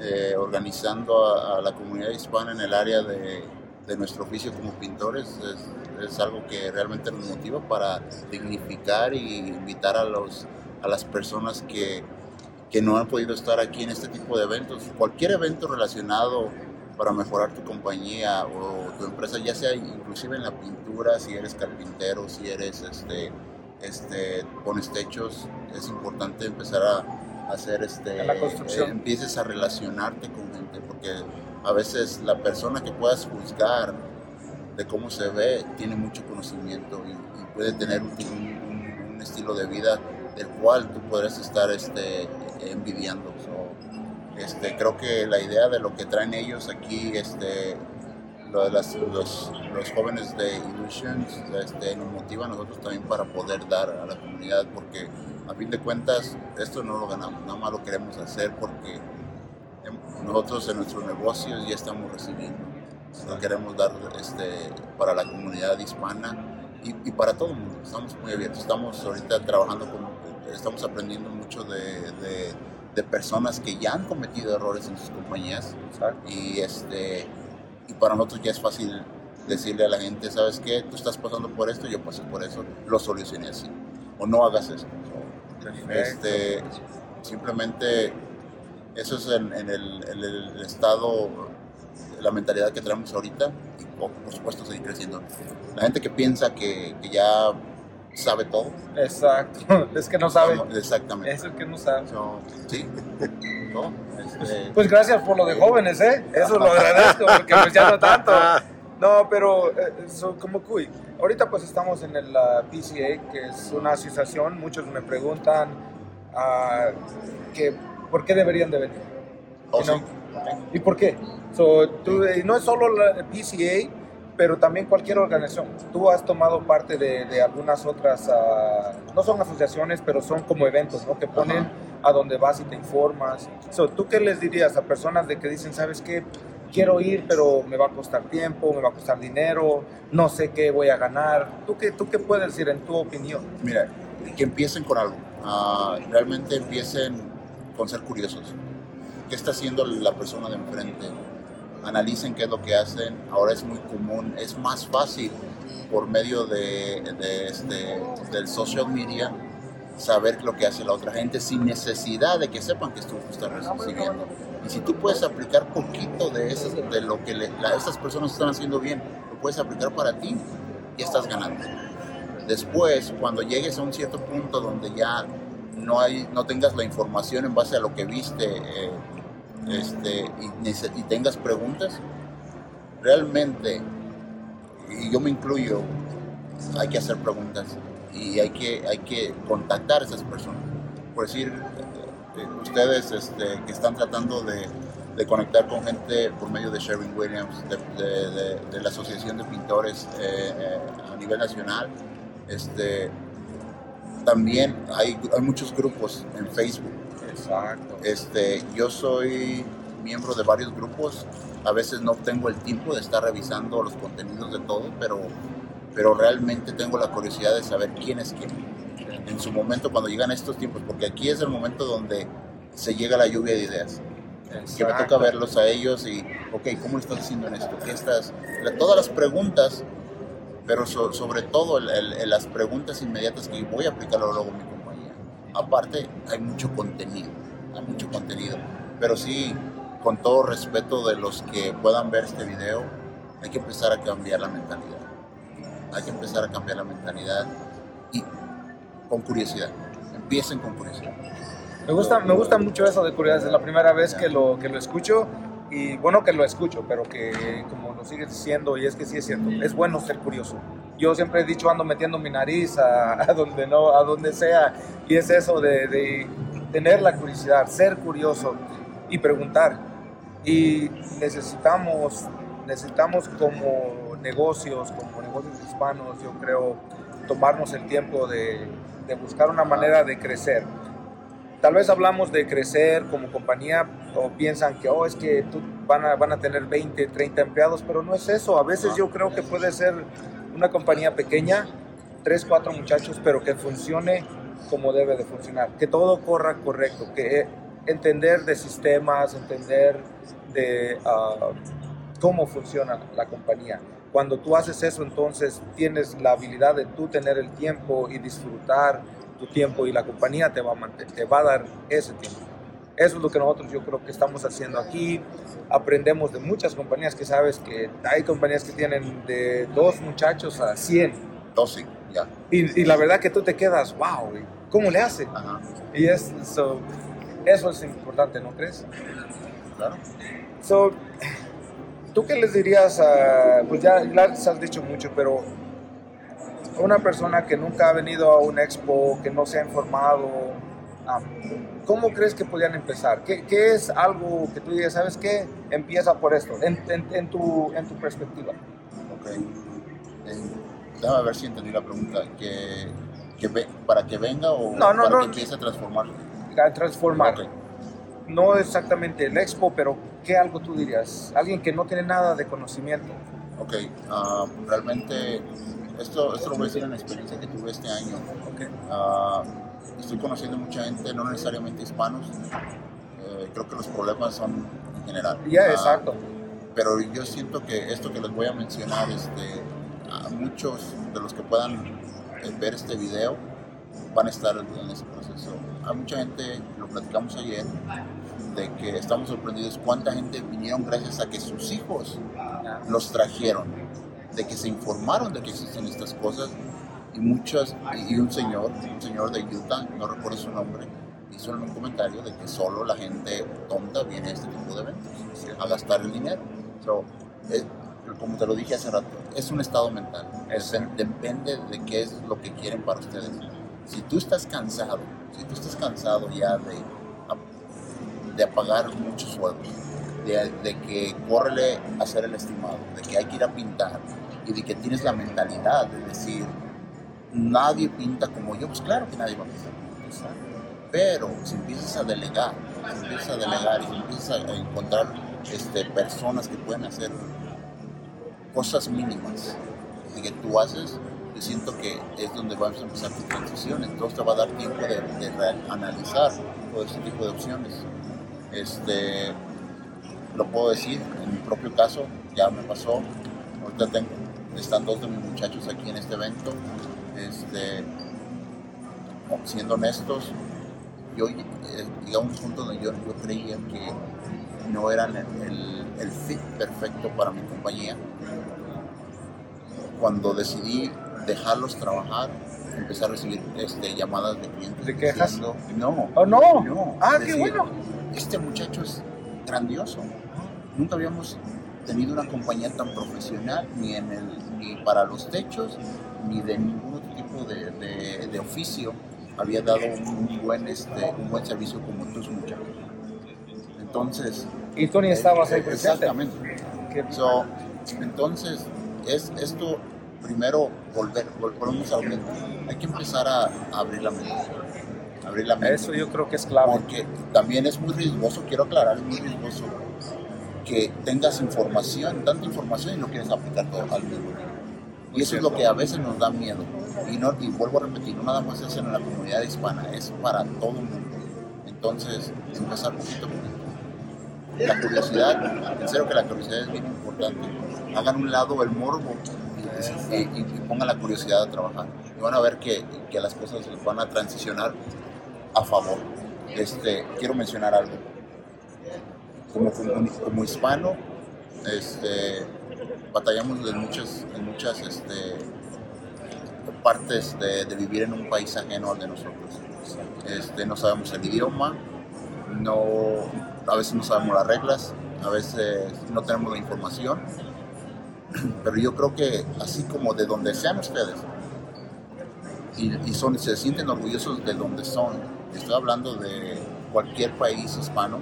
eh, organizando a, a la comunidad hispana en el área de, de nuestro oficio como pintores es, es algo que realmente nos motiva para dignificar y invitar a, los, a las personas que, que no han podido estar aquí en este tipo de eventos. Cualquier evento relacionado para mejorar tu compañía o tu empresa, ya sea inclusive en la pintura, si eres carpintero, si eres este, este, pones techos, es importante empezar a hacer este, la construcción. eh, empieces a relacionarte con gente, porque a veces la persona que puedas juzgar de cómo se ve tiene mucho conocimiento y, y puede tener un, un- un estilo de vida del cual tú podrás estar este, envidiando. So, este, creo que la idea de lo que traen ellos aquí, este, lo de las- los, los jóvenes de Illusions, este, nos motiva a nosotros también para poder dar a la comunidad, porque a fin de cuentas esto no lo ganamos, nada más lo queremos hacer porque em- nosotros en nuestros negocios ya estamos recibiendo. Lo queremos dar este, para la comunidad hispana y, y para todo el mundo. Estamos muy abiertos. Estamos ahorita trabajando con, estamos aprendiendo mucho de, de- de personas que ya han cometido errores en sus compañías. Y, este, y para nosotros ya es fácil decirle a la gente, ¿sabes qué? Tú estás pasando por esto, yo pasé por eso, lo solucioné así. O no hagas esto. Este, simplemente eso es en, en el, en el estado, la mentalidad que tenemos ahorita y por, por supuesto seguir creciendo. La gente que piensa que, que ya sabe todo. Exacto, (laughs) es que no sabe. Exactamente. Es el que no sabe. sí. (laughs) ¿no? Este, Pues gracias por lo de jóvenes, ¿eh? Eso lo agradezco, porque pues ya no tanto. (laughs) No, pero eh, so, como Cuy, ahorita pues estamos en el PCA, que es una asociación, muchos me preguntan ah, que por qué deberían de venir. Oh, You know? ¿Y por qué? So, tú, no es solo la PCA, pero también cualquier organización. Tú has tomado parte de, de algunas otras, ah, no son asociaciones, pero son como eventos, ¿no? Que ponen a donde vas y te informas. So, ¿Tú qué les dirías a personas de que dicen, sabes qué? Quiero ir, pero me va a costar tiempo, me va a costar dinero, no sé qué voy a ganar. ¿Tú qué, tú qué puedes decir en tu opinión? Mira, que empiecen con algo. Ah, realmente empiecen con ser curiosos. ¿Qué está haciendo la persona de enfrente? Analicen qué es lo que hacen. Ahora es muy común, es más fácil por medio de, de este, del social media saber lo que hace la otra gente sin necesidad de que sepan que tú estás recibiendo. Y si tú puedes aplicar poquito de, eso, de lo que le- la- estas personas están haciendo bien, lo puedes aplicar para ti, ya estás ganando. Después, cuando llegues a un cierto punto donde ya no, hay, no tengas la información en base a lo que viste eh, este, y, tengas preguntas, realmente, y yo me incluyo, hay que hacer preguntas y hay que, hay que contactar a esas personas. Por decir, eh, eh, ustedes este, que están tratando de, conectar con gente por medio de Sherwin Williams, de, la Asociación de Pintores eh, a nivel nacional, este, también hay, hay muchos grupos en Facebook. Exacto. Este, yo soy miembro de varios grupos. A veces no tengo el tiempo de estar revisando los contenidos de todo, pero, pero realmente tengo la curiosidad de saber quién es quién. En su momento, cuando llegan estos tiempos, porque aquí es el momento donde se llega la lluvia de ideas. Que me toca Exacto. verlos a ellos y, ok, ¿cómo lo estás haciendo en esto? ¿Qué estás? Todas las preguntas, pero so- sobre todo el- el- las preguntas inmediatas que voy a aplicarlo luego mi. Aparte, hay mucho contenido, hay mucho contenido. Pero sí, con todo respeto de los que puedan ver este video, hay que empezar a cambiar la mentalidad. Hay que empezar a cambiar la mentalidad y con curiosidad. Empiecen con curiosidad. Me gusta, me gusta mucho eso de curiosidad. Es la primera vez que lo, que lo escucho y bueno que lo escucho, pero que como lo sigues diciendo, y es que sí es cierto, es bueno ser curioso. Yo siempre he dicho ando metiendo mi nariz a, a donde no, a donde sea, y es eso de, tener la curiosidad, ser curioso y preguntar. Y necesitamos, necesitamos como negocios, como negocios hispanos, yo creo, tomarnos el tiempo de, de buscar una manera de crecer tal vez hablamos de crecer como compañía o piensan que oh, es que tú van, a, van a tener 20, 30 empleados, pero no es eso. A veces yo creo que puede ser una compañía pequeña, 3, 4 muchachos, pero que funcione como debe de funcionar, que todo corra correcto, que eh, entender de sistemas, entender de ah, cómo funciona la compañía. Cuando tú haces eso, entonces tienes la habilidad de tú tener el tiempo y disfrutar tu tiempo y la compañía te va a, mantener, te va a dar ese tiempo. Eso es lo que nosotros yo creo que estamos haciendo aquí. Aprendemos de muchas compañías que sabes que hay compañías que tienen de dos muchachos a 100. 12, ya. Y, y la verdad que tú te quedas, wow, ¿cómo le hace? Ajá, Y es, so, eso es importante, ¿no crees? claro. So, ¿Tú qué les dirías a, pues ya les has dicho mucho, pero una persona que nunca ha venido a un expo, que no se ha informado, ah, ¿cómo crees que podrían empezar? ¿Qué, qué es algo que tú digas, sabes qué? Empieza por esto, en, en- en tu, en tu perspectiva. Ok. Eh, déjame ver si entendí la pregunta. ¿Que, que ve- ¿Para que venga o No, no, para no. que empiece a transformarse? A transformar. Ok. No exactamente el expo, pero ¿qué algo tú dirías? Alguien que no tiene nada de conocimiento. Ok, ah, realmente esto, esto lo voy a decir en la experiencia que tuve este año. Ok. Ah, estoy conociendo mucha gente, no necesariamente hispanos. Eh, creo que los problemas son en general. Ya, Ah, exacto. Pero yo siento que esto que les voy a mencionar, este, a muchos de los que puedan eh, ver este video van a estar en ese proceso. Hay mucha gente, lo platicamos ayer, de que estamos sorprendidos cuánta gente vinieron gracias a que sus hijos los trajeron, de que se informaron de que existen estas cosas y muchas, y un señor, un señor de Utah, no recuerdo su nombre, hizo un comentario de que solo la gente tonta viene a este tipo de eventos, a gastar el dinero. So, es- como te lo dije hace rato, es un estado mental. Es- depende de qué es lo que quieren para ustedes. Si tú estás cansado, si tú estás cansado ya de, de apagar muchos sueldos, de, de que córrele a hacer el estimado, de que hay que ir a pintar y de que tienes la mentalidad de decir, nadie pinta como yo, pues claro que nadie va a pintar. Pero si empiezas a delegar, si empiezas a delegar y empiezas a encontrar este, personas que pueden hacer cosas mínimas y que tú haces, yo siento que es donde vamos a empezar tu transición. Entonces te va a dar tiempo de, de analizar todo ese tipo de opciones. Este, lo puedo decir, en mi propio caso, ya me pasó. Ahorita tengo, están dos de mis muchachos aquí en este evento. Este, siendo honestos, yo eh, llegué a un punto donde yo, yo creía que no eran el, el- el fit perfecto para mi compañía. Cuando decidí dejarlos trabajar, empecé a recibir este, llamadas de clientes. ¿De quejas? diciendo, no. Oh, no. No. Ah, qué bueno. Este muchacho es grandioso. Nunca habíamos tenido una compañía tan profesional ni en el, ni para los techos, ni de ningún otro tipo de, de- de oficio había dado un, buen, este, un buen servicio como tus muchachos. Entonces... Y Tony estabas ahí eh, presente. Exactamente. So, entonces, es esto primero volver, vol- volvemos a abrir. Hay que empezar a, a abrir la mente. Abrir la mente. Eso yo creo que es clave. Porque también es muy riesgoso, quiero aclarar, es muy riesgoso que tengas información, tanta información y no quieres aplicar todo al mismo tiempo. Y eso es lo que a veces nos da miedo. Y, no, y vuelvo a repetir, no nada más es en la comunidad hispana, es para todo el mundo. Entonces, empezar poquito a poquito. La curiosidad, en que la curiosidad es bien importante. Hagan un lado el morbo y, y- pongan la curiosidad a trabajar. Y van a ver que, que las cosas van a transicionar a favor. Este, quiero mencionar algo. Como, como, como hispano, este, batallamos en muchas, en muchas este, partes de, vivir en un país ajeno al de nosotros. Este, no sabemos el idioma, no, a veces no sabemos las reglas, a veces no tenemos la información, (clears throat) pero yo creo que así como de donde sean ustedes, y, y se sienten orgullosos de donde son, estoy hablando de cualquier país hispano,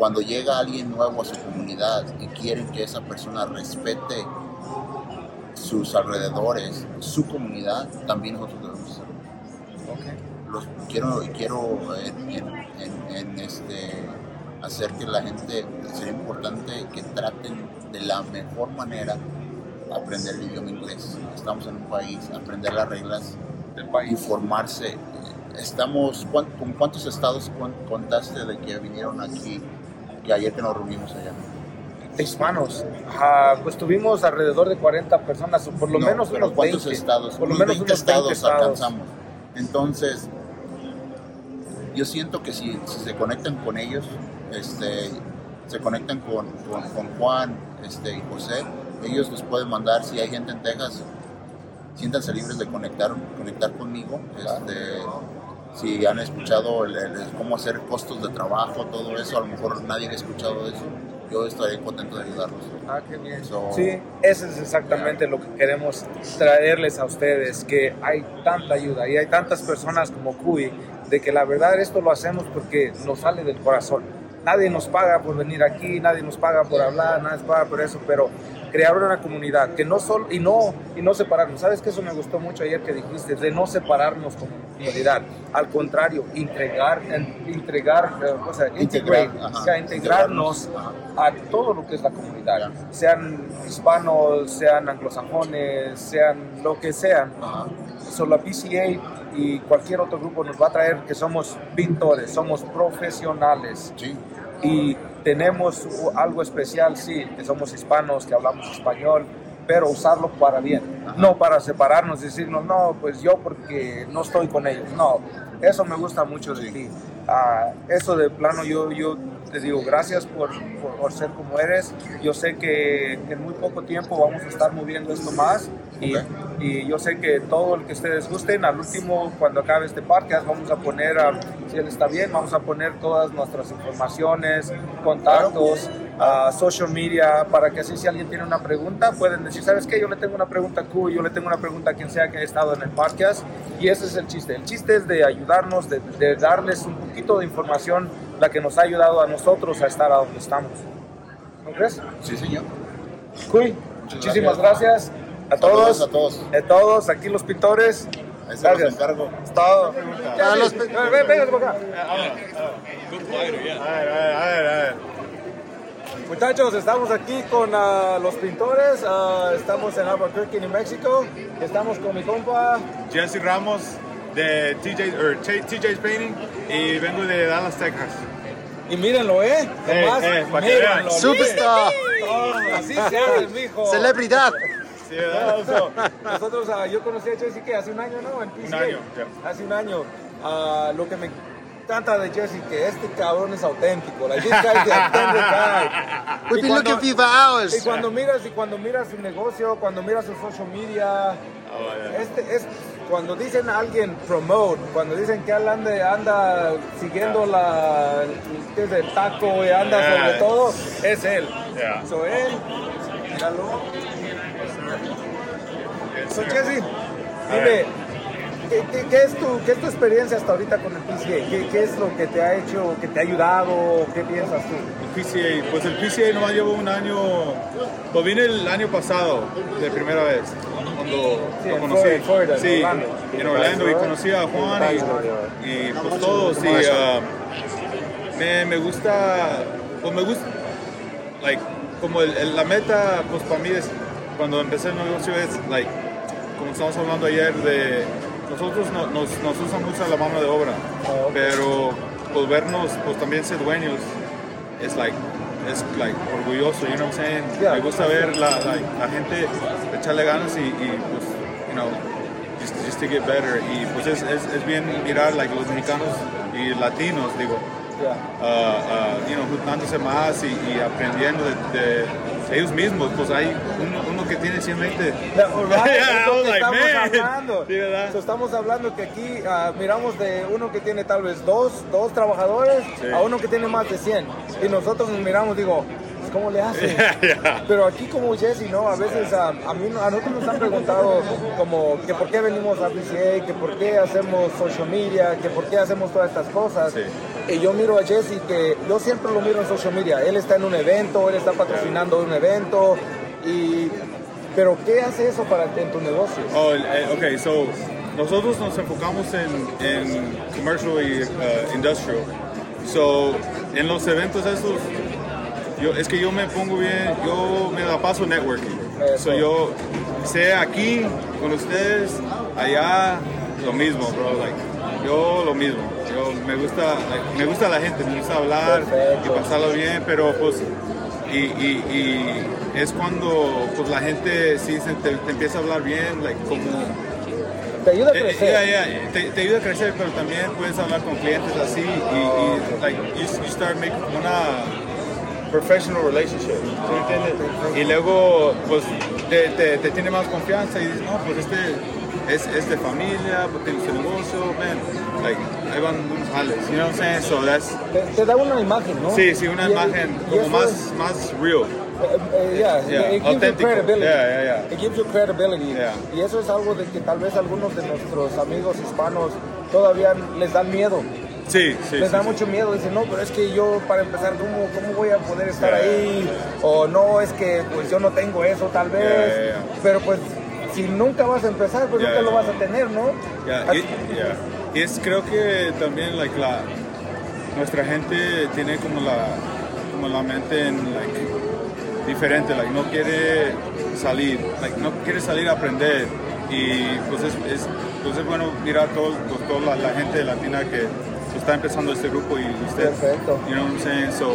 cuando llega alguien nuevo a su comunidad y quieren que esa persona respete sus alrededores, su comunidad, también nosotros debemos hacerlo. Los, quiero quiero en, en- en- en, este, hacer que la gente, sería importante que traten de la mejor manera aprender el idioma inglés. Estamos en un país, aprender las reglas del país, formarse. Estamos, ¿cuán- ¿Con cuántos estados contaste de que vinieron aquí, que ayer que nos reunimos allá? Hispanos. Ah, pues tuvimos alrededor de 40 personas, o por lo No, menos pero unos ¿cuántos 20. estados? Por lo menos 20 unos 20 estados, estados. alcanzamos. Entonces, yo siento que si, si se conectan con ellos, este, se conectan con, con, con Juan este, y José, ellos les pueden mandar, si hay gente en Texas, siéntanse libres de conectar, conectar conmigo. Este, si han escuchado el- el- el cómo hacer costos de trabajo, todo eso, a lo mejor nadie ha escuchado eso, yo estaré contento de ayudarlos. Ah, qué bien. So- Sí, eso es exactamente lo que queremos traerles a ustedes, que hay tanta ayuda y hay tantas personas como Cuy, de que la verdad esto lo hacemos porque nos sale del corazón. Nadie nos paga por venir aquí, nadie nos paga por hablar, nadie nos paga por eso, pero crear una comunidad que no solo y no y no separarnos. Sabes que eso me gustó mucho ayer que dijiste de no separarnos como comunidad. Al contrario, integrar, en- integrar, eh, o sea, Integrar, integrate, ajá, o sea, integrarnos a todo lo que es la comunidad, sean hispanos, sean anglosajones, sean lo que sean. Solo la PCA y cualquier otro grupo nos va a traer que somos pintores, somos profesionales y tenemos algo especial, sí, que somos hispanos, que hablamos español, pero usarlo para bien, no para separarnos, decirnos, no, pues yo porque no estoy con ellos, no, eso me gusta mucho de ti. Ah, eso de plano yo, yo te digo gracias por, por, por ser como eres. Yo sé que en muy poco tiempo vamos a estar moviendo esto más y, y yo sé que todo el que ustedes gusten, al último cuando acabe este podcast vamos a poner, si él está bien, vamos a poner todas nuestras informaciones, contactos, ah, social media, para que así si alguien tiene una pregunta pueden decir, ¿sabes qué? Yo le tengo una pregunta a Q, yo le tengo una pregunta a quien sea que haya estado en el podcast y ese es el chiste. El chiste es de ayudarnos, de, de darles un poquito de información, la que nos ha ayudado a nosotros a estar a donde estamos. ¿No crees? Sí, señor. Cuy, muchísimas gracias. A Saludos todos, a todos. a todos, aquí los pintores. Ahí se los encargo. Es todo. A los- Ven, ven, por acá. Muchachos, estamos aquí con ah, los pintores. ah, estamos en Albuquerque, New Mexico. Estamos con mi compa. Jesse Ramos de TJ, or T- TJ's Painting y vengo de Dallas, Texas. Y mírenlo, ¿eh? Eh, Nomás, eh, pa' que mírenlo. Superstar. Oh, así se hace, mijo. Celebridad. Sí, No, so, nosotros, ah, yo conocí a Jesse que hace un año, ¿no? En PCA. Un año, Hace un año. Ah, lo que me encanta de Jesse que este cabrón es auténtico. Like, this authentic guy. We've been looking for you for hours. Y cuando miras, y cuando miras su negocio, cuando miras su social media, este es cuando dicen a alguien promote, cuando dicen que él anda, anda siguiendo la ¿qué es el taco y anda Yeah. sobre todo, es él. Yeah. So él, míralo. So, Jesse, dime, ¿qué, qué, qué es tu, ¿qué es tu experiencia hasta ahorita con el PCA? ¿Qué, ¿Qué es lo que te ha hecho, que te ha ayudado? ¿Qué piensas tú? El PCA, pues el PCA nomás llevo un año, pues vine el año pasado de primera vez, cuando Sí, lo en conocí. Florida, Florida, en sí, Orlando. en Orlando y conocí a Juan y, y pues todos y ah, me, me gusta, pues me gusta, like, como el- el- la meta, pues para mí es, cuando empecé el negocio es, like, como estamos hablando ayer de, nosotros no- nos, nos usan mucho la mano de obra, pero pues vernos, pues también ser dueños, es like, es like orgulloso, you know what I'm saying? Yeah. Me gusta ver la, like, la gente echarle ganas y, y, pues, you know, just, just to get better. Y pues es, es, es bien mirar like, los mexicanos y latinos, digo, Yeah. uh, uh, you know, juntándose más y, y aprendiendo de, de ellos mismos. Pues hay uno que tiene 100 20. La- alright, Yeah, es I lo was que like, estamos man. hablando. Sí, estamos hablando que aquí ah, miramos de uno que tiene tal vez dos, dos trabajadores Sí. a uno que tiene más de 100. Y nosotros nos miramos, digo, pues, ¿cómo le hacen? (laughs) Yeah. Pero aquí como Jesse, ¿no? A veces ah, a, mí, a nosotros nos han preguntado como que por qué venimos a BCA, que por qué hacemos social media, que por qué hacemos todas estas cosas. Sí. Y yo miro a Jesse que yo siempre lo miro en social media. Él está en un evento, él está patrocinando un evento. Y, pero ¿qué hace eso para en tu negocio? Oh, eh, ok, so nosotros nos enfocamos en, en commercial y uh, industrial. So, en los eventos esos, yo, es que yo me pongo bien, yo me la paso networking. So, yo sé aquí con ustedes, allá, lo mismo, bro. Like, yo lo mismo. Yo me gusta, like, me gusta la gente, me gusta hablar y pasarlo bien, pero pues y, y, y es cuando pues la gente sí se te, te empieza a hablar bien, like, como Te ayuda a eh, crecer. yeah, yeah, Te, te ayuda a crecer, pero también puedes hablar con clientes así y, y like, you, you start making una professional relationship, ¿sí entiendes? Y luego pues te, te, te tiene más confianza y dices, no, pues este es, es de familia, pues tiene su negocio, man, like, ahí van unos jales, you know what I'm saying? So that's, Te, te da una imagen, ¿no? sí, sí, una Y- imagen y como más, es- más real. Eh, yeah, Yeah, it gives auténtico. you credibility. Yeah, yeah, yeah. It gives you credibility. Yeah. Y eso es algo de que tal vez algunos de nuestros amigos hispanos todavía les dan miedo. Sí, sí. les sí, da sí. mucho miedo. Dicen, no, pero es que yo para empezar, ¿cómo, cómo voy a poder estar Yeah. ahí? O no, es que pues yo no tengo eso tal vez. Yeah, yeah, yeah. Pero pues si nunca vas a empezar, pues Yeah, nunca lo yeah. vas a tener, ¿no? Y. Y es creo que también like la nuestra gente tiene como la como la mente en like diferente, like no quiere salir, like no quiere salir a aprender y pues es, es pues es bueno mirar todo, pues, toda la, la gente latina que está empezando este grupo y usted, Perfecto. you know what I'm saying? So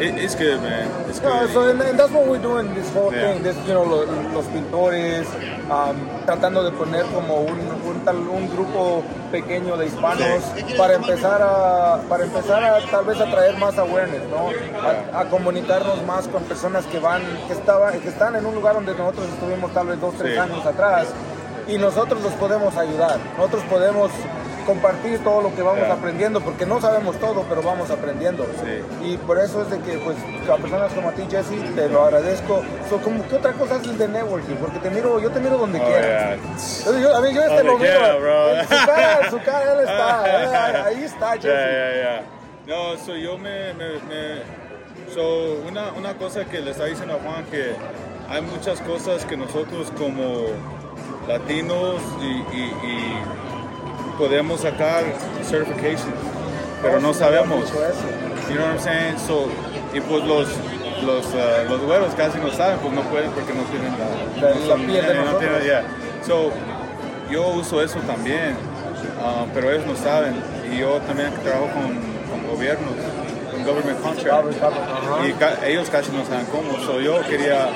it, it's good, man. It's good. No, so, and, and that's what we're doing this whole Yeah. thing. This, you know, lo- los, pintores, um, tratando de poner como un, un, tal- un grupo pequeño de hispanos para empezar a para empezar a tal vez a traer más awareness, ¿no? A, a comunicarnos más con personas que van que estaban que están en un lugar donde nosotros estuvimos tal vez dos tres Sí. años atrás y nosotros los podemos ayudar. Nosotros podemos compartir todo lo que vamos Yeah. aprendiendo porque no sabemos todo, pero vamos aprendiendo. Sí. Y por eso es de que, pues, a personas como a ti, Jesse, te lo agradezco. So, como, ¿Qué otra cosa haces de networking? Porque te miro, yo te miro donde Oh, quiera. yeah. Yo, a mí, yo este lo miro. Su cara, su cara, él está. eh, ahí, está, (laughs) Jesse. No, so yo me, me, me- so una, una cosa que le está diciendo a Juan que hay muchas cosas que nosotros como latinos y, y- y podemos sacar certifications, pero no sabemos. You know what I'm saying? So, y pues los los uh, los güeros casi no saben, pues no pueden porque no tienen la, La- no la piel de no nosotros. tienen- yeah. So, yo uso eso también, ah, pero ellos no saben. Y yo también trabajo con, con gobiernos, con government contracts. Y ca- ellos casi no saben cómo. So, yo quería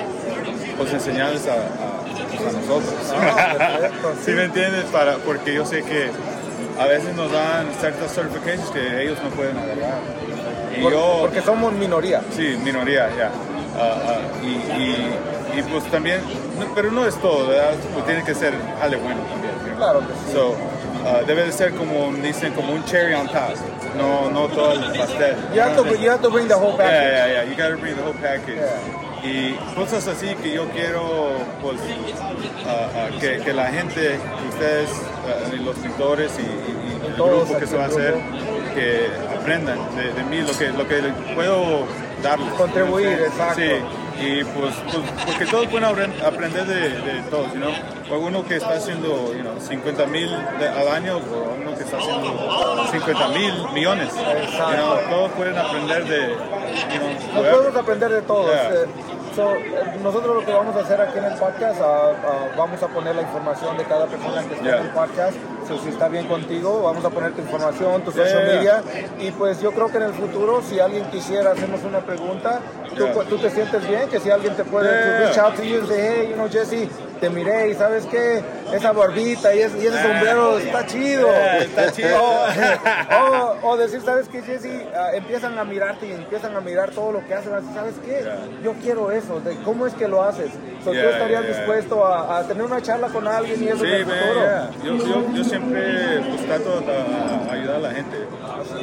pues enseñarles a, a- a nosotros. (laughs) ¿Sí me entiendes? Para, porque yo sé que a veces nos dan ciertas certifications que ellos no pueden agarrar. Y Por- yo, porque somos minoría. Sí, minoría, ya. Ah, ah, y, y, y, pues también, no, pero no es todo, ¿verdad? Pues tiene que ser jale bueno también. Claro que sí. So, ah, debe de ser como dicen, como un cherry on top, no, no todo el pastel. You have, to, you have to bring the whole Yeah, package. yeah, yeah. You gotta bring the whole package. Yeah. Y cosas así que yo quiero pues que, que la gente, ustedes, los pintores y, y- y el Todos grupo que se va a hacer, que aprendan de, de mí lo que, lo que puedo darles. Contribuir, ¿no? exacto. Sí, y pues, pues, porque todos pueden apren- aprender de, de todos, ¿no? O uno que está haciendo you know, 50 mil al año o uno que está haciendo 50 mil millones. Exacto. you know, todos pueden aprender de, whatever. podemos aprender de todos. Yeah. So, nosotros lo que vamos a hacer aquí en el podcast, ah, ah, vamos a poner la información de cada persona que está Yeah. en el podcast. So, si está bien contigo, vamos a poner tu información, tu social yeah, media. Y pues yo creo que en el futuro, si alguien quisiera hacernos una pregunta, tú, tú te sientes bien, que si alguien te puede reach out to you y hey, you know, Jesse, te miré y sabes qué, esa barbita y ese, y ese Ah, sombrero está chido. Está (laughs) chido. O, o decir, ¿sabes qué, Jesse? Ah, empiezan a mirarte y empiezan a mirar todo lo que haces. así, ¿Sabes qué? Yo quiero eso. de ¿Cómo es que lo haces? So, ¿Tú estarías dispuesto a, a tener una charla con alguien y eso Sí, en el futuro? yo, yo, yo siempre pues, trato de ayudar a la gente.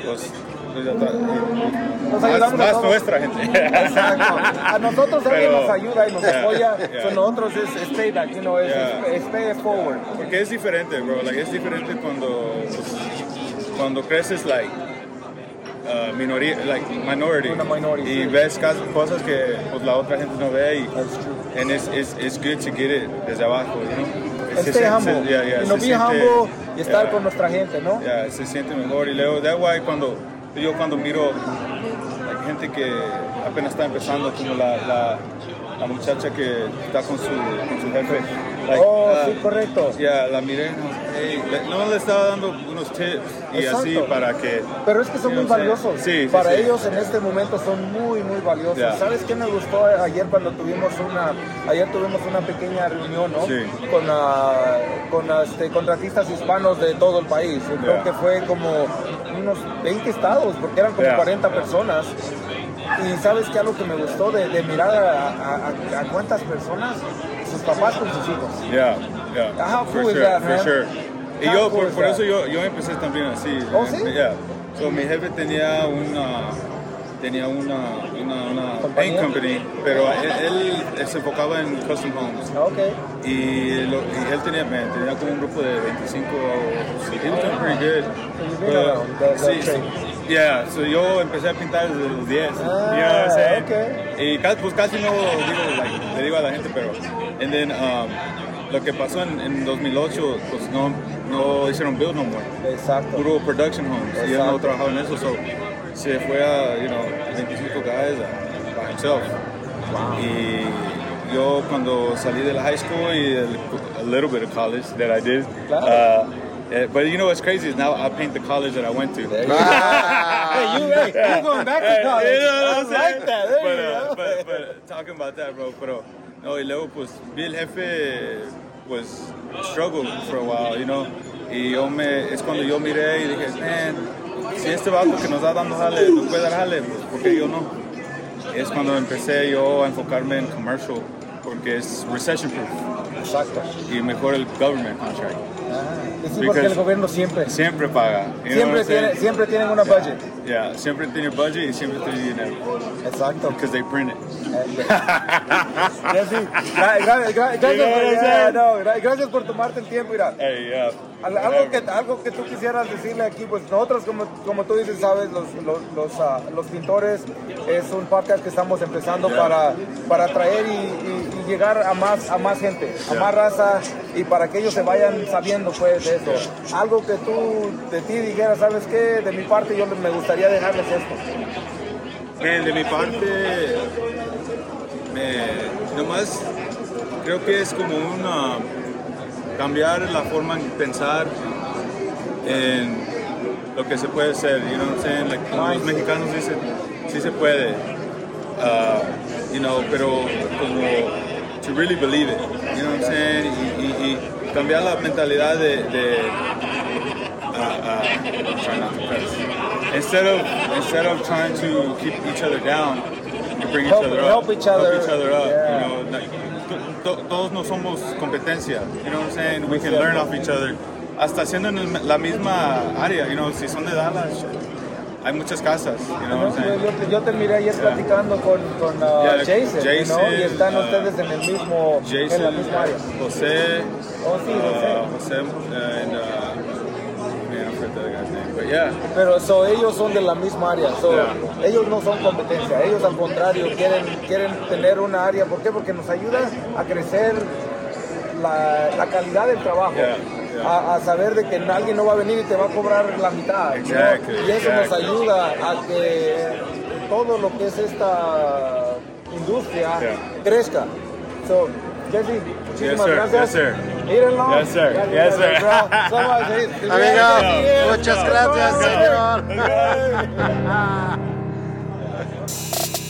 Pues, y- Nos más, ayudamos a más todos. nuestra gente. Exacto. A nosotros alguien Pero- nos ayuda y nos Yeah, apoya. yeah. So, nosotros es, es payback, you know, es, Yeah. es, pay forward. Porque es diferente, bro. Like, es diferente cuando, pues, cuando creces, like, uh, minoría, like, minority. Minority, y sí. ves cosas que pues, la otra gente no ve. Y and it's, it's, it's good to get it desde abajo, you know? Se Stay siente- humble. yeah, yeah, you know, se be siente- humble y estar yeah. con nuestra gente, ¿no? Se siente mejor y luego, that's why cuando yo cuando miro like, gente que apenas está empezando, como la, la, la muchacha que está con su, con su jefe. like, Oh, ah, sí, correcto. Ya, la miré, no, le- no le estaba dando unos tips y Exacto. así para que... Pero es que son muy valiosos. Sí, sí, Para sí. ellos en este momento son muy, muy valiosos. ¿Sabes qué me gustó ayer cuando tuvimos una, ayer tuvimos una pequeña reunión, ¿no? Con, ah, con este, contratistas hispanos de todo el país. Yo creo que fue como unos 20 estados, porque eran como Ya. 40 personas. Y sabes que algo que me gustó de, de mirar a, a- a- a cuántas personas, sus papás con sus hijos. Yeah, yeah. How for cool is sure, that, for sure. Y yo, cool por, por eso yo, yo empecé también así. ¿Oh, sí? Yeah. So, mi jefe tenía una, tenía una, una, una ¿Compañía? paint company, pero él, él se enfocaba en custom homes. Ok. Y, lo- y él tenía, man, tenía como un grupo de 25, sí, he was doing pretty good. But, sí, trade. yeah, so yo empecé a pintar desde los 10. Ah, you know what I'm saying? ok. Y casi, pues casi no digo, like, le digo a la gente, pero. And then, um, lo que pasó en, en 2008, pues no, no hicieron build no more. Exacto. Puro production homes. Y él no Exacto. trabajaba en eso, so se fue a, you know, 25 guys uh, by himself. Y yo cuando salí de la high school y el, a little bit of college that I did. Claro. Uh, eh, but you know what's crazy is now I paint the college that I went to. (laughs) Hey, you, hey, you're going back to Hey, college. you know I like that. There but, you uh, go. but, but talking about that, bro, pero no, y luego pues vi el jefe was struggle for a while, you know, y yo me, es cuando yo miré y dije, man, si este vato que nos está dando jale, nos puede dar jale, pues porque yo no. Es cuando empecé yo a enfocarme en commercial, porque es recession proof. Exacto. Y mejor el government contract. Y sí, porque el Because- gobierno siempre, Siempre paga. you siempre, tiene, siempre tienen una budget. Yeah, siempre tiene budget y siempre tiene dinero. Exacto. Because they print it. Gracias por tomarte el tiempo, mira. Hey, yeah. Al- Algo que, algo que tú quisieras decirle aquí, pues nosotros, como, como tú dices, sabes, los, los, los, ah, los pintores, es un podcast que estamos empezando Yeah. para, para atraer y, y- y llegar a más, a más gente, a Yeah. más raza y para que ellos se vayan sabiendo pues de eso. Algo que tú de ti dijeras, ¿sabes qué? De mi parte yo me gustaría dejarles esto. De mi parte, me, nomás creo que es como una cambiar la forma en pensar en lo que se puede hacer, you know what I'm saying? Like, como los mexicanos dicen, sí se puede, uh, you know, pero como to really believe it, you know what I'm saying? Y, y- y cambiar la mentalidad de, de uh, uh. Instead of instead of trying to keep each other down, you bring Help- each other up. help each other, Help each other up. yeah. You know, like, todos no somos competencia. You know what I'm saying? We can learn off each other. Hasta haciendo en la misma área. You know, si son de Dallas, hay muchas casas, you know No, what I'm saying? yo, te, yo te miré ayer platicando con, con uh, Yeah, Jason, Jason, ¿no? y están uh, ustedes en el mismo, en la Jason, misma área. Jose, Oh, sí, José. uh, Jose, uh, and uh, man, I forgot the other guy's name, yeah. Pero so, ellos son de la misma área, so, Yeah. ellos no son competencia, ellos al contrario quieren, quieren tener una área, ¿por qué? Porque nos ayuda a crecer la, la calidad del trabajo. A, a saber de que alguien no va a venir y te va a cobrar la mitad. ¿no? Exactly, Y eso nos ayuda a que todo lo que es esta industria crezca. So, Jesse, Yes, muchísimas sir. gracias. Yes, sir. Mírenlo. Yes, sir. Gracias, Yes, sir. bro. So much, eh. (laughs) Amigo, muchas gracias, Let's go. señor. (laughs) (laughs)